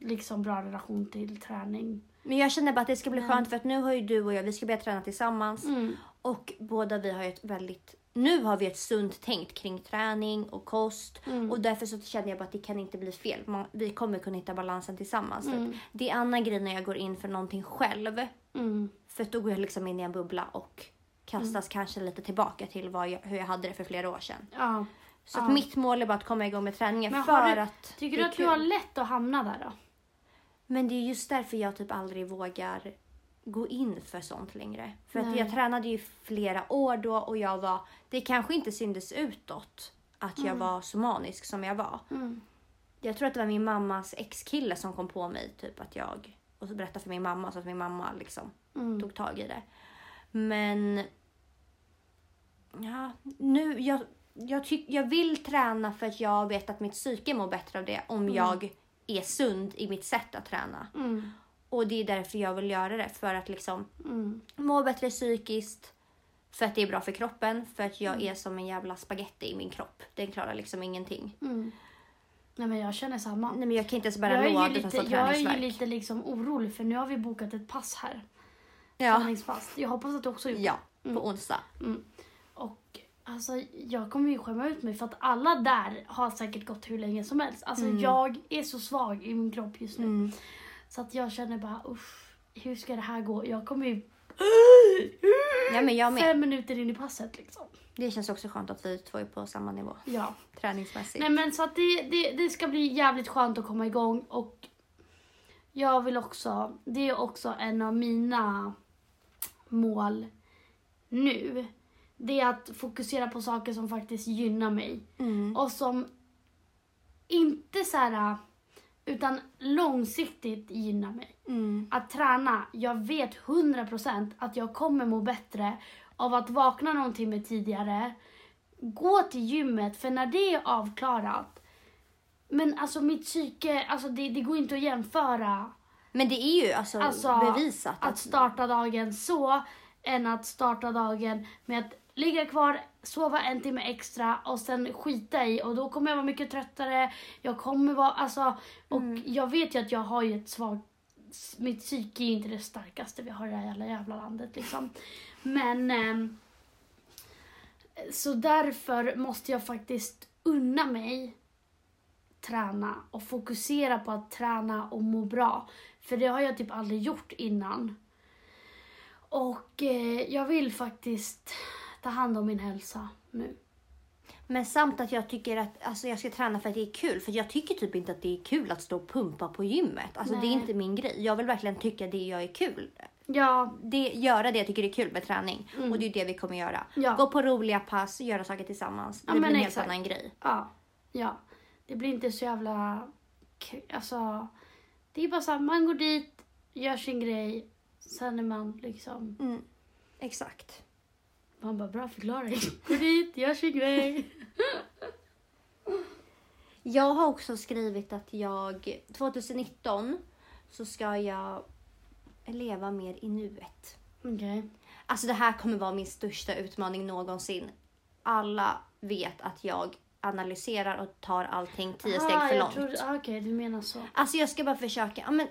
liksom bra relation till träning. Men jag känner bara att det ska bli skönt för att nu har ju du och jag, vi ska börja träna tillsammans. Mm. Och båda vi har ju ett väldigt, nu har vi ett sunt tänkt kring träning och kost. Mm. Och därför så känner jag bara att det kan inte bli fel. Man, vi kommer kunna hitta balansen tillsammans. Mm. att Det är annan grej när jag går in för någonting själv. Mm. För då går jag liksom in i en bubbla och kastas kanske lite tillbaka till jag, hur jag hade det för flera år sedan. Ja. Så Ja. att mitt mål är bara att komma igång med träningen Men för du- att Tycker du att du har lätt att hamna där då? Men det är just därför jag typ aldrig vågar gå in för sånt längre. För att Nej. jag tränade ju flera år då och jag var, det kanske inte syntes utåt att jag var så manisk som jag var. Mm. Jag tror att det var min mammas ex-kille som kom på mig typ att jag, och så berättade för min mamma så att min mamma liksom Mm. tog tag i det. Men ja, nu, jag, jag, tyck, jag vill träna för att jag vet att mitt psyke mår bättre av det om jag är sund i mitt sätt att träna. Mm. Och det är därför jag vill göra det. För att liksom Mm. må bättre psykiskt. För att det är bra för kroppen. För att jag är som en jävla spaghetti i min kropp. Den klarar liksom ingenting. Mm. Nej men jag känner samma. Nej men jag kan inte ens bära ju utan få jag är ju lite liksom orolig för nu har vi bokat ett pass här. Ja. Träningspass. Jag hoppas att du också gjort ja, på onsdag. Och alltså, jag kommer ju skämma ut mig för att alla där har säkert gått hur länge som helst. Alltså jag är så svag i min kropp just nu. Mm. Så att jag känner bara usch, hur ska det här gå? Jag kommer ju Ja men jag med. fem minuter in i passet liksom. Det känns också skönt att vi två är på samma nivå. Ja. Träningsmässigt. Nej men så att det, det, det ska bli jävligt skönt att komma igång och jag vill också, det är också en av mina mål nu. Det är att fokusera på saker som faktiskt gynnar mig. Mm. Och som inte så här utan långsiktigt gynnar mig. Mm. Att träna, jag vet 100% att jag kommer må bättre av att vakna någon timme tidigare, gå till gymmet, för när det är avklarat, men alltså mitt psyke, alltså det, det går inte att jämföra Men det är ju alltså, Alltså, bevisat att starta dagen så än att starta dagen med att ligga kvar sova en timme extra och sen skita i och då kommer jag vara mycket tröttare. Jag kommer vara, alltså, och jag vet ju att jag har ju ett svagt, mitt psyke är inte det starkaste vi har i det här jävla, jävla landet liksom. Men ehm, så därför måste jag faktiskt unna mig träna och fokusera på att träna och må bra. För det har jag typ aldrig gjort innan. Och eh, jag vill faktiskt ta hand om min hälsa nu. Men samt att jag tycker att alltså, jag ska träna för att det är kul. För jag tycker typ inte att det är kul att stå och pumpa på gymmet. Alltså det är Nej. inte min grej. Jag vill verkligen tycka det jag är kul. Ja, Det, göra det jag tycker är kul med träning. Och det är det vi kommer göra. Mm. Ja. Gå på roliga pass, göra saker tillsammans. Ja, det blir en helt annan grej. ja, ja. Det blir inte så jävla... Alltså, det är bara så här, man går dit, gör sin grej, sen är man liksom... Mm. Exakt. Man bara, bra förklaring. Går dit, gör sin grej. Jag har också skrivit att jag 2019 så ska jag leva mer i nuet. Okej. Alltså det här kommer vara min största utmaning någonsin. Alla vet att jag analyserar och tar allting tio steg Ah, för jag långt. ah, Okej, du menar så. Alltså jag ska bara försöka. Ja, men,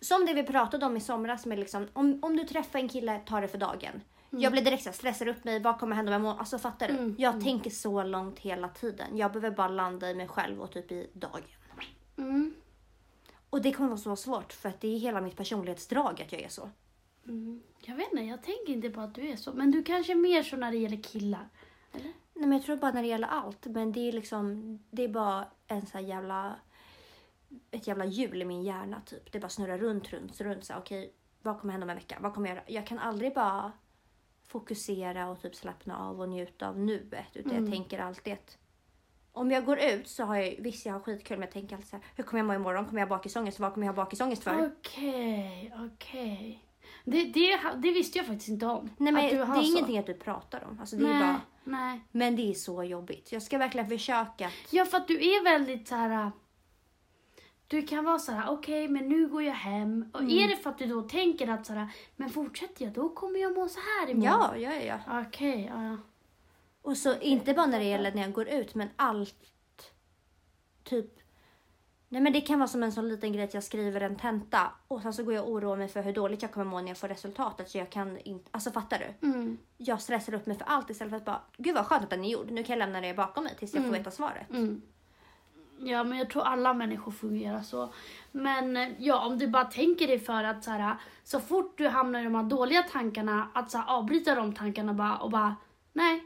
som det vi pratade om i somras med liksom, om, om du träffar en kille, ta det för dagen. Jag blir direkt så här, stressar upp mig, vad kommer hända jag mår? Alltså fattar du? Mm, Jag tänker så långt hela tiden. Jag behöver bara landa i mig själv och typ i dagen. Mm. Och det kommer vara så svårt för att det är hela mitt personlighetsdrag att jag är så. Mm. Jag vet inte, jag tänker inte på att du är så. Men du kanske är mer så när det gäller killar. Eller? Nej men jag tror bara när det gäller allt. Men det är liksom, det är bara en sån här jävla, ett jävla hjul i min hjärna typ. Det bara snurrar runt, runt, runt. Så okej, vad kommer hända om en vecka? Vad kommer jag göra? Jag kan aldrig bara fokusera och typ slappna av och njuta av nuet. Utan jag tänker alltid att om jag går ut så har jag, visst jag har skitkul men jag tänker alltid så här, hur kommer jag må imorgon? Kommer jag ha bakisångest? Vad kommer jag ha bakisångest för? Okej, okej. Det, det, det visste jag faktiskt inte om. Nej men att det är så. ingenting att du pratar om. Alltså, det är nej, bara, nej. men det är så jobbigt. Jag ska verkligen försöka. Ja, för att du är väldigt så här. Du kan vara så här, okej, men nu går jag hem. Och Mm. är det för att du då tänker att så här, men fortsätter jag, då kommer jag må så här imorgon. Ja, ja, ja. Okej, ja, ja. Och så inte bara när det gäller när jag går ut, men allt. Typ. Nej men det kan vara som en sån liten grej att jag skriver en tenta och sen så går jag och oroar mig för hur dåligt jag kommer må när jag får resultatet. Så jag kan inte, alltså fattar du? Mm, Jag stressar upp mig för allt istället för att bara, gud vad skönt att den är gjord. Nu kan jag lämna det bakom mig tills jag får veta svaret. mm. Ja, men jag tror alla människor fungerar så. Men eh, ja, om du bara tänker dig för att så här, så fort du hamnar i de här dåliga tankarna, att så här, avbryta de tankarna bara, och bara, nej.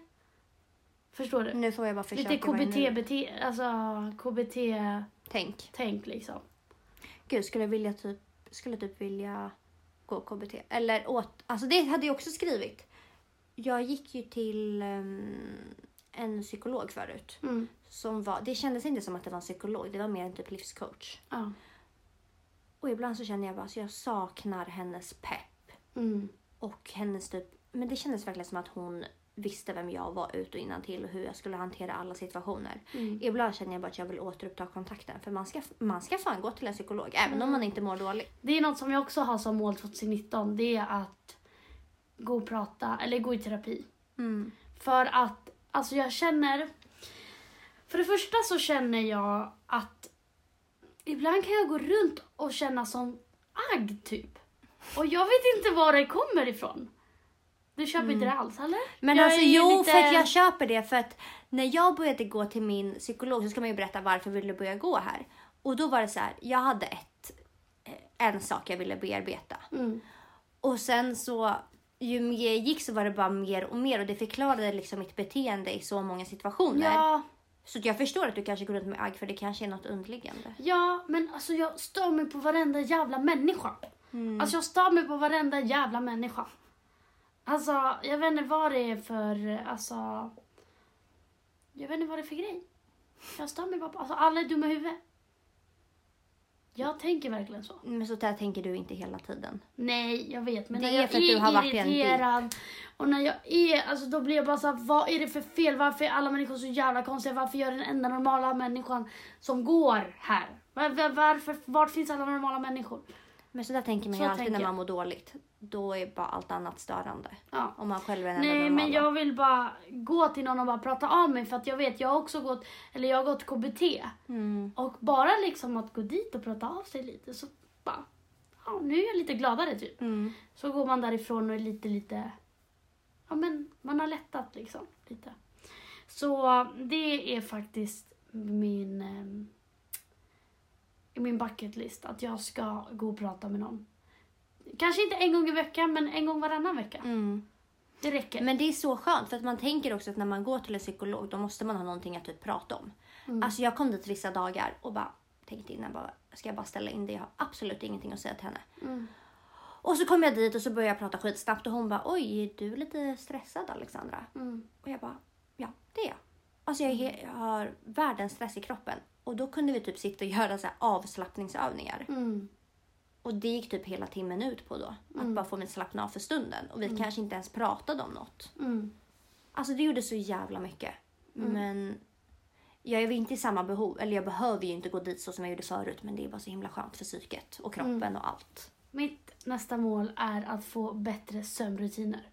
Förstår du? Nu får jag bara försöka Lite KBT, bete, alltså KBT-tänk Tänk. liksom. Gud, skulle jag vilja typ, skulle typ vilja gå KBT. Eller åt, alltså det hade jag också skrivit. Jag gick ju till ehm, en psykolog förut. Mm. Som var, det kändes inte som att det var en psykolog, det var mer en typ livscoach. Ja. Och ibland så känner jag bara att jag saknar hennes pepp. Mm. Och hennes typ, men det kändes verkligen som att hon visste vem jag var ut och innan till och hur jag skulle hantera alla situationer. Mm. Ibland känner jag bara att jag vill återuppta kontakten. För man ska, man ska fan gå till en psykolog även om man inte mår dåligt. Det är något som jag också har som mål 2019. Det är att gå och prata, eller gå i terapi. Mm. För att, alltså jag känner... För det första så känner jag att ibland kan jag gå runt och känna som agg typ. Och jag vet inte var det kommer ifrån. Du köper inte det alls eller? Men Jag alltså jo, lite- för att jag köper det. För att när jag började gå till min psykolog så ska man ju berätta varför vill du börja gå här. Och då var det så här, jag hade ett, eh, en sak jag ville bearbeta. Mm. Och sen så, ju mer jag gick så var det bara mer och mer och det förklarade liksom mitt beteende i så många situationer. Ja, Så jag förstår att du kanske går runt med agg för det kanske är något underliggande. ja, men alltså jag stör mig på varenda jävla människa. Alltså jag stör mig på varenda jävla människa. Alltså, jag vet inte vad det är för, alltså... Jag vet inte vad det är för grej. Jag stör mig bara på, alltså alla är dumma i huvudet. Jag tänker verkligen så. Men så där tänker du inte hela tiden. Nej, jag vet. Men Det när är jag för att du har är varit irriterad och när jag är, alltså då blir jag bara såhär, vad är det för fel? Varför är alla människor så jävla konstiga? Varför gör den enda normala människan som går här? Var, var, varför, vart finns alla normala människor? Men så där tänker man ju Så alltid när man mår dåligt. Då är bara allt annat störande. Ja. Om man själv är den Nej men jag vill bara gå till någon och bara prata av mig för att jag vet, jag har också gått, eller jag har gått KBT. Mm. Och bara liksom att gå dit och prata av sig lite så bara, ja nu är jag lite gladare typ. Mm. Så går man därifrån och är lite, lite, ja men man har lättat liksom lite. Så det är faktiskt min, ehm, min bucket list att jag ska gå och prata med någon. Kanske inte en gång i veckan men en gång varannan vecka. Mm. Det räcker. Men det är så skönt för att man tänker också att när man går till en psykolog då måste man ha någonting att typ prata om. Mm. Alltså jag kom dit vissa dagar och bara tänkte innan bara ska jag bara ställa in det? Jag har absolut ingenting att säga till henne. Mm. Och så kom jag dit och så började jag prata skitsnabbt och hon bara oj är du lite stressad Alexandra? Mm. Och jag bara ja det är jag. Alltså jag, jag har världens stress i kroppen. Och då kunde vi typ sitta och göra så här avslappningsövningar. Mm. Och det gick typ hela timmen ut på då. Att Mm. bara få mig att slappna av för stunden. Och vi kanske inte ens pratade om något. Mm. Alltså det gjorde så jävla mycket. Mm. Men jag är inte i samma behov. Eller jag behöver ju inte gå dit så som jag gjorde förut. Men det är bara så himla skönt för psyket och kroppen Mm. och allt. Mitt nästa mål är att få bättre sömnrutiner.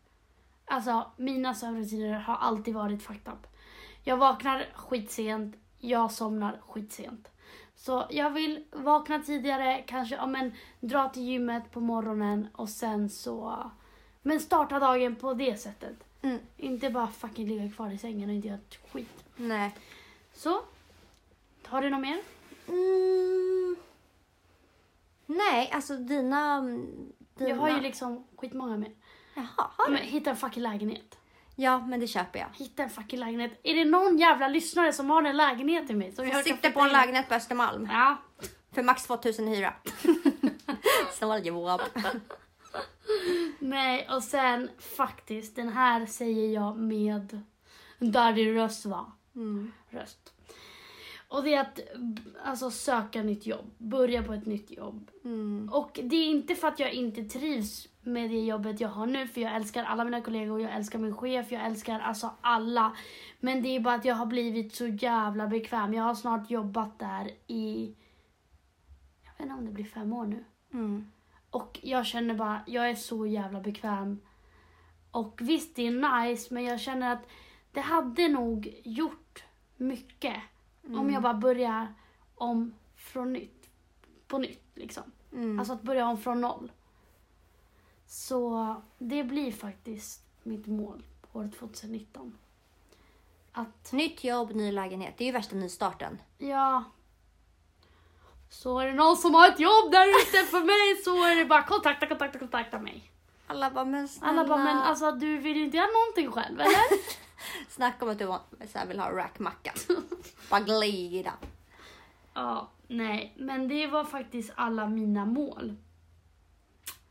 Alltså, mina sömnrutiner har alltid varit fucked up. Jag vaknar skitsent, jag somnar skitsent. Så jag vill vakna tidigare, kanske ja, men, dra till gymmet på morgonen och sen så... Men starta dagen på det sättet. Mm. Inte bara fucking ligga kvar i sängen och inte göra ett skit. Nej. Så, har du något mer? Mm. Nej, alltså dina... dina... Jag har ju liksom skitmånga mer. Jaha, har Men du? hitta en fucking lägenhet. Ja, men det köper jag. Hitta en fucking lägenhet. Är det någon jävla lyssnare som har en lägenhet till mig? Som jag flytta på en in? lägenhet på Östermalm. Ja. För max 2000 hyra. <laughs> Snåljobb. Nej, och sen faktiskt, den här säger jag med Daddy röst va? Mm. Röst. Och det är att alltså, söka nytt jobb. Börja på ett nytt jobb. Mm. Och det är inte för att jag inte trivs med det jobbet jag har nu, för jag älskar alla mina kollegor, jag älskar min chef, jag älskar alltså alla. Men det är bara att jag har blivit så jävla bekväm. Jag har snart jobbat där i, jag vet inte om det blir fem år nu. Mm. Och jag känner bara, jag är så jävla bekväm. Och visst, det är nice, men jag känner att det hade nog gjort mycket om jag bara börjar om från nytt. På nytt liksom. Mm. Alltså att börja om från noll. Så det blir faktiskt mitt mål på år 2019. Att, Nytt jobb, ny lägenhet. Det är ju värsta nystarten. ja. Så är det någon som har ett jobb där ute för mig så är det bara kontakta, kontakta, kontakta mig. Alla bara, men snälla. Alla bara, men alltså du vill ju inte göra någonting själv eller? <laughs> Snacka om att du här vill ha rackmacka. <laughs> bara glida. ja, nej, men det var faktiskt alla mina mål.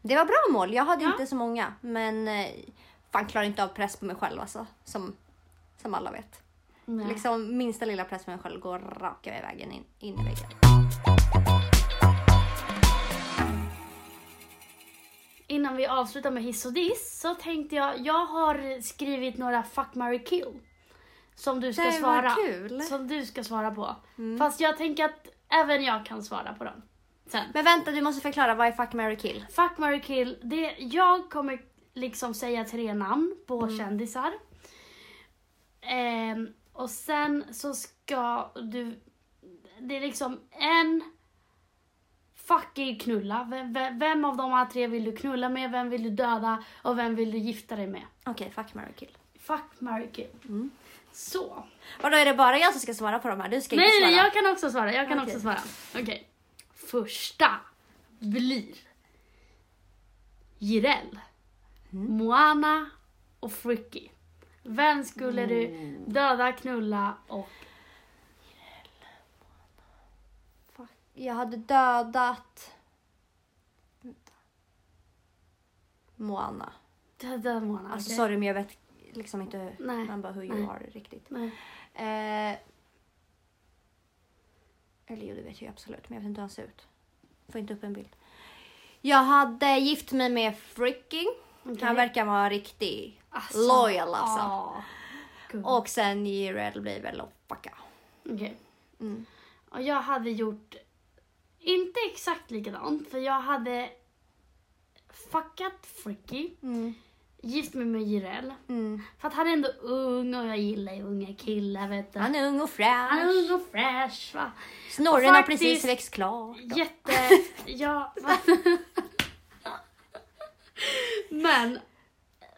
Det var bra mål. Jag hade Ja. inte så många. Men eh, fan klarar inte av press på mig själv alltså. Som, som alla vet. Nej. Liksom minsta lilla press på mig själv går raka vägen in, in i väggen. Innan vi avslutar med hiss och diss så tänkte jag, jag har skrivit några fuck, marry, kill. Som du ska Det var svara. kul. Som du ska svara på. Mm. Fast jag tänker att även jag kan svara på dem. Sen. Men vänta, du måste förklara. Vad är fuck, marry, kill? Fuck, marry, kill. Det, jag kommer liksom säga tre namn på Mm. kändisar. Ehm, och sen så ska du... Det är liksom en... Fuck är ju knulla. Vem, vem, av de här tre vill du knulla med? Vem vill du döda? Och vem vill du gifta dig med? Okej, fuck, marry, kill. Fuck, marry, kill. Mm. Så. Vadå, är det bara jag som ska svara på de här? Du ska Nej, inte svara? nej, jag kan också svara. Jag kan Okej. också svara. Okej. Första blir Jireel, Mm. Moana och Fricky. Vem skulle du Mm. döda, knulla och... Fuck. Jag hade dödat... Moana. Döda Moana? Alltså okej? sorry men jag vet liksom inte hur, Nej. man bara who you Nej. are riktigt. Nej. Eh, eller jo det vet jag absolut men jag vet inte hur han ser ut. Får inte upp en bild. Jag hade gift mig med Fricking. Okej. Han verkar vara riktig Alltså, loyal alltså. Gud. Och sen Jireel blir väl fucka. Okej. Mm. Och jag hade gjort inte exakt likadant, för jag hade fuckat Fricky, Mm. Gift mig med Jireel. Mm. För att han är ändå ung och jag gillar ju unga killar vet du. Han är ung och fräsch. Han är ung och fräsch va. Snorren Och har precis växt klart. Jätte... <laughs> ja? Men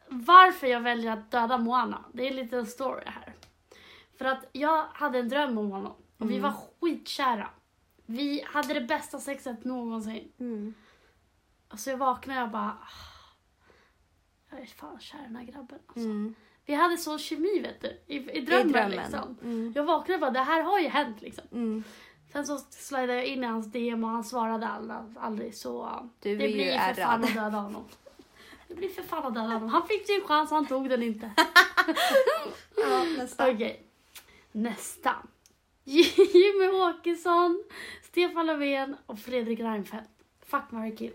varför jag väljer att döda Moana, det är en liten story här. För att jag hade en dröm om honom och vi var skitkära. Vi hade det bästa sexet någonsin. Mm. Och så jag vaknade och bara... "Ah, Jag fan kär den här grabben. Alltså. Mm. Vi hade sån kemi vet du, i, i drömmen, I drömmen. liksom. Mm. Jag vaknade och bara, det här har ju hänt liksom. Mm. Sen så slidade jag in i hans DM och han svarade aldrig, aldrig så Du det är ju blir för fan att döda honom. Det blir för fan att döda honom. Han fick sin chans, han tog den inte. <laughs> Ja, nästa. Okej, nästa. Jimmy Åkesson, Stefan Löfven och Fredrik Reinfeldt. Fuck, marry, kill.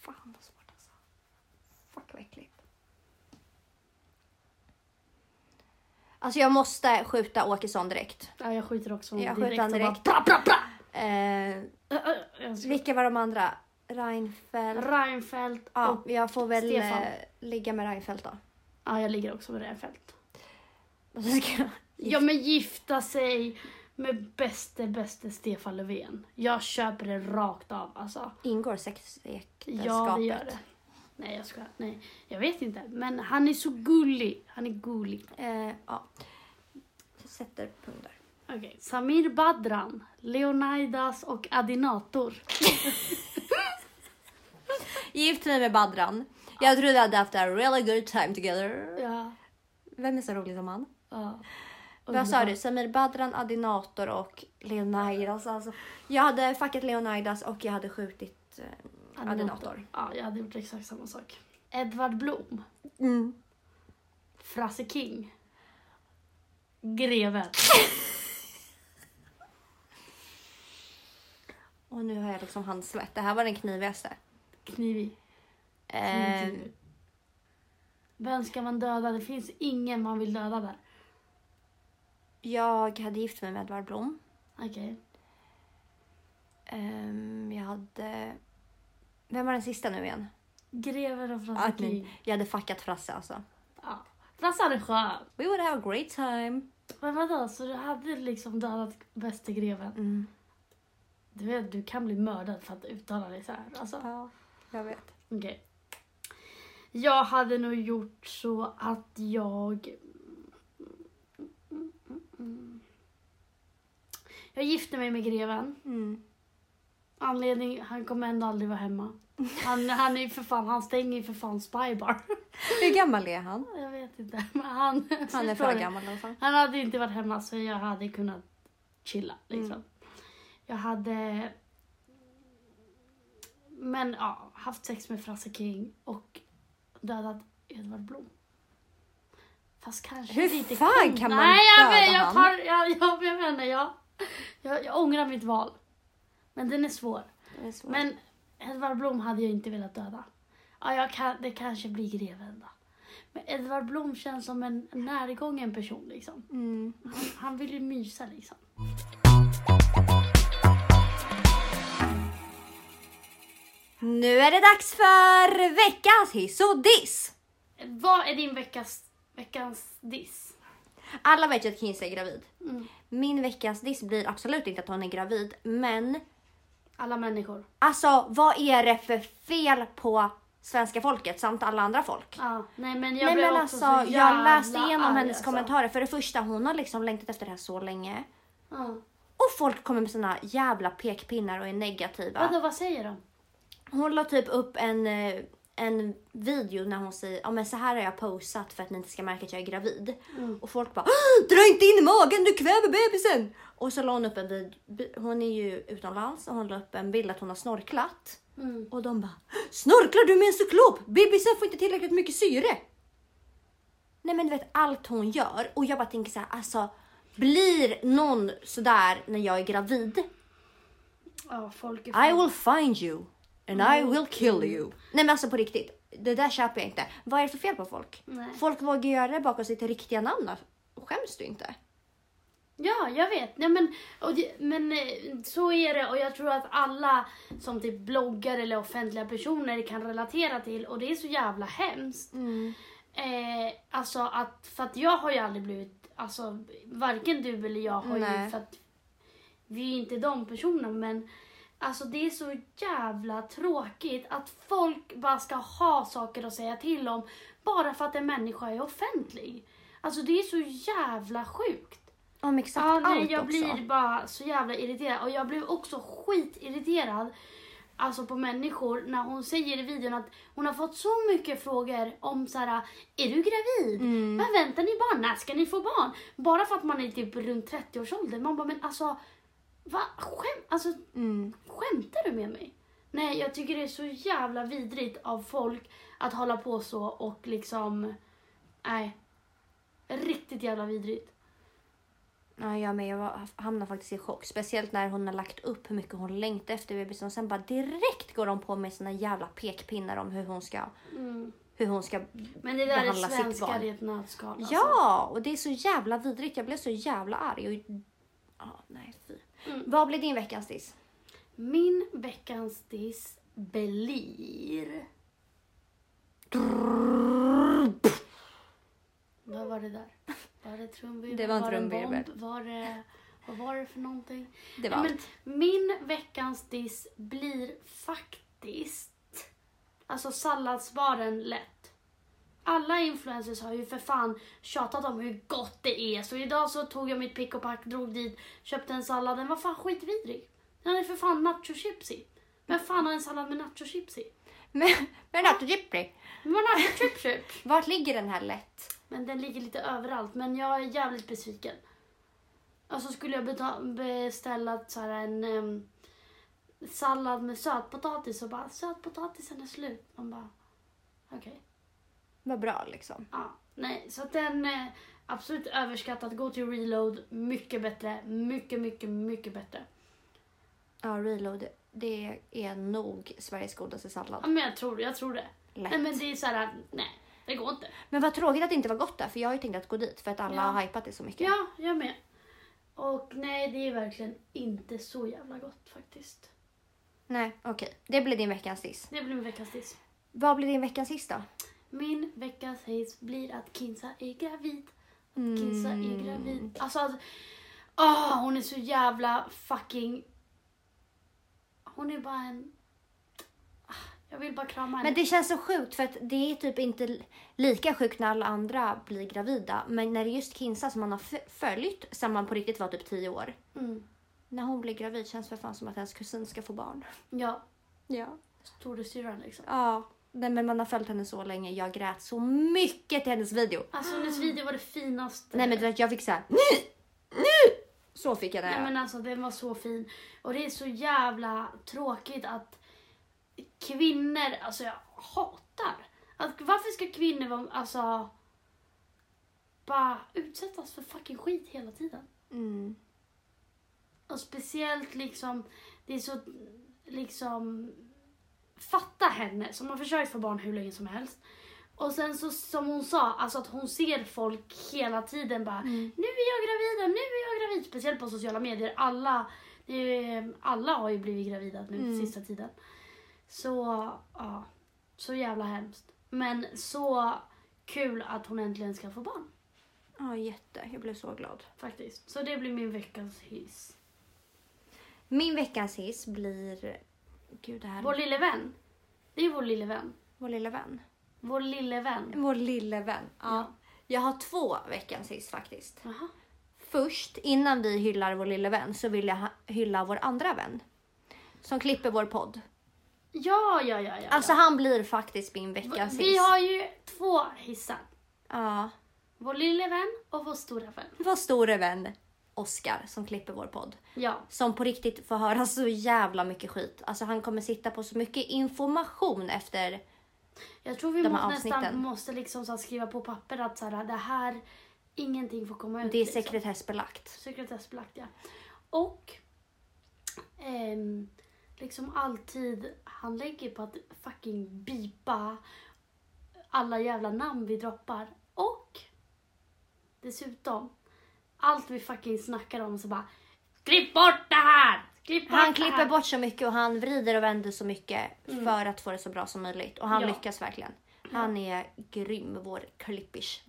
Fan vad svårt alltså. Fuck vad äckligt. Alltså jag måste skjuta Åkesson direkt. Ja, jag skjuter också honom Jag skjuter han och bara direkt. Bra, bra, bra. Eh, jag ska- vilka var de andra? Reinfeldt. Reinfeldt Ja, och... jag får väl Stefan. eh, ligga med Reinfeldt då. Ja, jag ligger också med Reinfeldt. Och så ska jag... Ja, men gifta sig med bäste, bäste Stefan Löfven. Jag köper det rakt av alltså. Ingår sexäktenskapet? Ja, det gör det. Nej, jag ska Nej, jag vet inte. Men han är så gullig. Han är gullig. Eh, ja. Jag sätter punkt där. Okej. Samir Badran, Leonidas och Adinator. <laughs> Gift mig med Badran. Jag trodde vi hade haft a really good time together. Ja. Vem är så rolig som han? ja. Vad sa du? Samir Badran, Adinator och Leonidas. Alltså, jag hade fuckat Leonidas och jag hade skjutit eh, Adinator. Ja, jag hade gjort exakt samma sak. Edvard Blom, Mm. Frasse King, Greven. <laughs> Och nu har jag liksom handsvett. Det här var den knivigaste. Knivig. Eh, Knivig. Vem ska man döda? Det finns ingen man vill döda där. jag hade gift mig med Edvard Blom. Okej. Ehm, jag hade... Vem var den sista nu igen? Greven och Frasse Ah, King. Jag hade fuckat Frasse alltså. Ja. Frasse hade skön. We would have a great time. Men vadå, så du hade liksom dödat bäste greven? Mm. Du vet, du kan bli mördad för att uttala dig så här. Alltså, Ja, jag vet. okej. Jag hade nog gjort så att jag... Jag gifte mig med greven. Mm. Anledning, han kommer ändå aldrig vara hemma. Han, han är ju för fan, han stänger ju för fan Spybar. <laughs> Hur gammal är han? Jag vet inte, men han... Han är <laughs> för gammal i alla fall. Han hade inte varit hemma så jag hade kunnat chilla liksom. Mm. Jag hade men ja, haft sex med Frasse King och dödat Edvard Blom. Fast kanske Hur lite fan konstigt. kan man Nej, jag, döda jag, tar, jag, jag, jag vet inte, jag, jag, jag ångrar mitt val. Men den är svår. Det är svårt. Men Edvard Blom hade jag inte velat döda. Ja, kan, det kanske blir greven då. Men Edvard Blom känns som en närgången person liksom. Mm. Han, han vill ju mysa liksom. Nu är det dags för veckans hiss och diss. Vad är din veckas, veckans diss? Alla vet ju att Kinsa är gravid. Mm. Min veckans diss blir absolut inte att hon är gravid, men Alla människor. alltså vad är det för fel på svenska folket samt alla andra folk? Ja, nej men jag Nej blev men också alltså, så jag läste igenom arg, hennes alltså. kommentarer. För det första, hon har liksom längtat efter det här så länge. Ja. Och folk kommer med såna jävla pekpinnar och är negativa. Vadå, vad säger de? Hon la typ upp en, eh, en video när hon säger ja men så här har jag posat för att ni inte ska märka att jag är gravid. Mm. Och folk bara "Åh, dra inte in i magen, du kväver bebisen! Och så la hon upp en vid, bi- hon är ju utomlands och hon la upp en bild att hon har snorklat. Mm. Och de bara snorklar du med en cyklop? Bebisen får inte tillräckligt mycket syre. Nej men du vet allt hon gör och jag bara tänker så här alltså blir någon sådär när jag är gravid Ja, folk är i will find you and I will kill you. Nej men alltså på riktigt, det där köper jag inte. Vad är det för fel på folk? Nej. Folk vågar göra det bakom sitt riktiga namn. Skäms du inte? Ja, jag vet. Nej, men, och men eh, så är det och jag tror att alla som typ bloggar eller offentliga personer kan relatera till och det är så jävla hemskt. Mm. Eh, alltså att, för att jag har ju aldrig blivit, alltså varken du eller jag har Nej. ju, för att vi är inte de personerna men alltså det är så jävla tråkigt att folk bara ska ha saker att säga till om bara för att en människa är offentlig. Alltså det är så jävla sjukt. Om exakt Ja, nej, allt jag också. blir bara så jävla irriterad. Och jag blev också skitirriterad alltså på människor när hon säger i videon att hon har fått så mycket frågor om så här, är du gravid? Mm. Men väntar ni barn? När ska ni få barn? Bara för att man är typ runt 30-årsåldern. Man bara, men alltså, va? Skäm, alltså, Mm. skämtar du med mig? Nej, jag tycker det är så jävla vidrigt av folk att hålla på så och liksom, nej. Riktigt jävla vidrigt. Ja, jag med. Jag var, hamnade faktiskt i chock. Speciellt när hon har lagt upp hur mycket hon längtar efter bebisen. Och sen bara direkt går de på med sina jävla pekpinnar om hur hon ska, Mm. hur hon ska Men det där är svenskar i ett nötskal. Alltså. Ja, och det är så jävla vidrigt. Jag blev så jävla arg. Och... Ja, nej, fy. Mm. Vad blir din veckans diss? Min veckans diss blir... Vad var det där? Var det trumvirvel? Det var en trumvirvel. bomb? Var det... Vad var det för någonting? Det var allt. men min veckans diss blir faktiskt... Alltså salladsbaren lätt. Alla influencers har ju för fan tjatat om hur gott det är. Så idag så tog jag mitt pick och pack, drog dit, köpte en sallad. Den var fan skitvidrig. Den hade för fan nachochips i. Vem fan har en sallad med nachochips i? Men, men att Gyppry, Men man har nachochips. <laughs> vart ligger den här lätt? Men den ligger lite överallt. Men jag är jävligt besviken. Och så skulle jag beställa så en em, sallad med sötpotatis och bara sötpotatisen är slut. Man bara okej. Vad bra liksom. Ja, nej, så att den är absolut överskattad. Gå till reload. Mycket bättre. Mycket, mycket, mycket bättre. Ja, reload. Det är nog Sveriges godaste Ja, sallad. men jag tror, jag tror det. Lätt. Nej, men det är så här, nej, det går inte. Men vad tråkigt att det inte var gott där, för jag har ju tänkt att gå dit för att alla Ja. har hypat det så mycket. Ja, jag med. Och nej, det är verkligen inte så jävla gott faktiskt. Nej, okej. Det blir din veckans diss. Det blir min veckans diss. Vad blir din veckans diss då? Min veckans diss blir att Kinsa är gravid. Kinsa Mm. är gravid. Alltså, att, åh, hon är så jävla fucking... Hon är bara en... Ah, Jag vill bara krama henne. Men det känns så sjukt för att det är typ inte lika sjukt när alla andra blir gravida. Men när det är just Kinsa som man har följt sen man på riktigt var typ 10 år. Mm. När hon blir gravid känns det för fan som att hennes kusin ska få barn. Ja, Ja. storasyrran liksom. Ja. Nej, men man har följt henne så länge. Jag grät så mycket till hennes video. Alltså hennes video var det finaste. Nej men du vet jag fick såhär nu, nu. Så fick jag det. Nej men alltså den var så fin. Och det är så jävla tråkigt att kvinnor, alltså jag hatar. Att, varför ska kvinnor vara, alltså bara utsättas för fucking skit hela tiden? Mm. Och speciellt liksom, det är så liksom, fatta henne som har försökt få barn hur länge som helst. Och sen så som hon sa, alltså att hon ser folk hela tiden bara Mm. nu är jag gravida, nu är jag gravid. Speciellt på sociala medier. Alla, är, alla har ju blivit gravida nu Mm. sista tiden. Så, ja. Så jävla hemskt. Men så kul att hon äntligen ska få barn. Ja jätte, jag blev så glad. Faktiskt. Så det blir min veckans hiss. Min veckans hiss blir... Gud det här... Vår lille vän. Det är vår lille vän. Vår lilla vän. Vår lille vän. Vår lille vän. Ja. Ja. Jag har två veckans hiss faktiskt. Jaha. Först, innan vi hyllar vår lille vän, så vill jag hylla vår andra vän. Som klipper vår podd. Ja, ja, ja, ja. Alltså ja. han blir faktiskt min veckans Vi hiss. har ju två hissar. Ja. Vår lille vän och vår stora vän. Vår store vän Oskar som klipper vår podd. Ja. Som på riktigt får höra så jävla mycket skit. Alltså han kommer sitta på så mycket information efter... Jag tror vi De här måste, nästan avsnitten. måste liksom så här skriva på papper att så här, det här, ingenting får komma ut. Det är liksom. sekretessbelagt. Sekretessbelagt, ja. Och ehm, liksom alltid, han lägger på att fucking bipa alla jävla namn vi droppar. Och dessutom, allt vi fucking snackar om så bara Klipp bort det här! Klipp bort Han det klipper här! bort så mycket och han vrider och vänder så mycket Mm. för att få det så bra som möjligt. Och han Ja. lyckas verkligen. Han är grym, vår klippish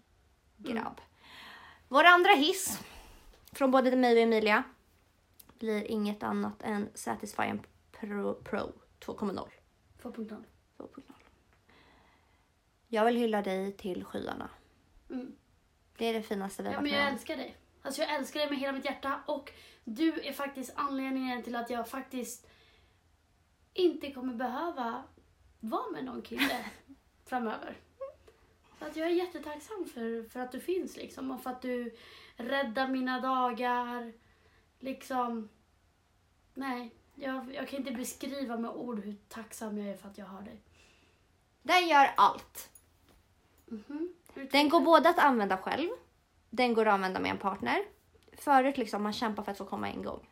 grabb. Mm. Vår andra hiss från både mig och Emilia blir inget annat än Satisfying Pro, Pro 2.0. 2.0. 2.0. Jag vill hylla dig till skyarna. Mm. Det är det finaste vi har Ja, men jag om. älskar dig. Alltså jag älskar dig med hela mitt hjärta och du är faktiskt anledningen till att jag faktiskt inte kommer behöva vara med någon kille <laughs> framöver. Så att jag är jättetacksam för, för att du finns liksom och för att du räddar mina dagar. Liksom, nej, jag, jag kan inte beskriva med ord hur tacksam jag är för att jag har dig. Den gör allt. Mhm. Den går både att använda själv. Den går att använda med en partner. Förut liksom man kämpar för att få komma en gång.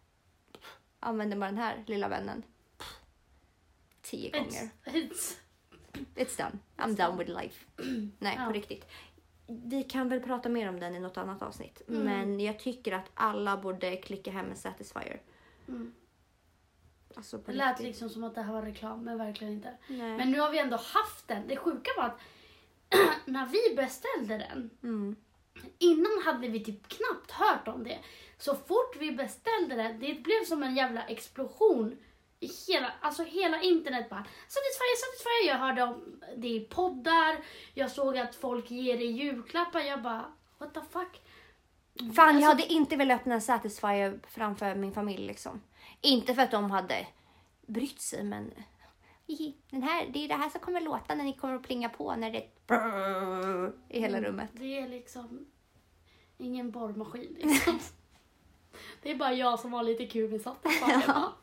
Använder man den här lilla vännen. Tio gånger. It's, it's, It's done. I'm done with life. Nej, Ja. på riktigt. Vi kan väl prata mer om den i något annat avsnitt. Mm. Men jag tycker att alla borde klicka hem en Satisfyer. mm. Alltså Det lät riktigt. liksom som att det här var reklam, men verkligen inte. Nej. Men nu har vi ändå haft den. Det sjuka var att <clears throat> när vi beställde den, Mm. Innan hade vi typ knappt hört om det. Så fort vi beställde den, det blev som en jävla explosion. I hela, alltså hela internet bara Satisfyer, Satisfyer. Jag hörde om det i poddar, jag såg att folk ger det i julklappar. Jag bara, what the fuck? Fan, Alltså- jag hade inte velat öppna Satisfyer framför min familj liksom. Inte för att de hade brytt sig, men hihi, den här, det är det här som kommer låta när ni kommer att plinga på när det brrrr i hela rummet. Det är liksom ingen borrmaskin liksom. <laughs> det är bara jag som har lite kul med <laughs> ja.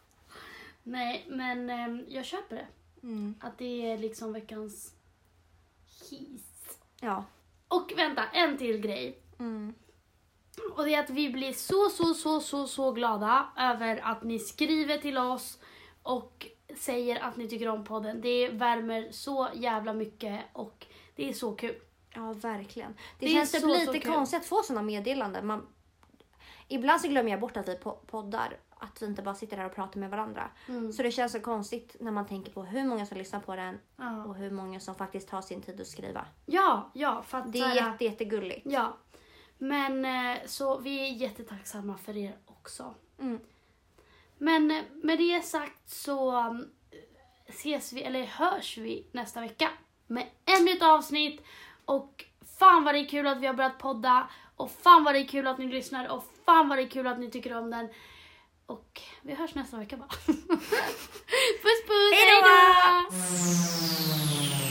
Nej, men ehm, jag köper det. Mm. Att det är liksom veckans his. Ja. Och vänta, en till grej. Mm. Och det är att vi blir så, så, så, så, så glada över att ni skriver till oss och säger att ni tycker om podden. Det värmer så jävla mycket och det är så kul. Ja, verkligen. Det, Det känns så, typ lite konstigt att få sådana meddelanden. Man... Ibland så glömmer jag bort att vi po- poddar. Att vi inte bara sitter här och pratar med varandra. Mm. Så det känns så konstigt när man tänker på hur många som lyssnar på den Ja, och hur många som faktiskt tar sin tid att skriva. ja, ja för att Det är jätte, jättegulligt. Ja. Men eh, så vi är jättetacksamma för er också. Mm. Men med det sagt så um, ses vi, eller hörs vi nästa vecka med ännu ett avsnitt och fan vad det är kul att vi har börjat podda och fan vad det är kul att ni lyssnar och fan vad det är kul att ni tycker om den. Och vi hörs nästa vecka bara. <laughs> puss puss, hejdå! hejdå!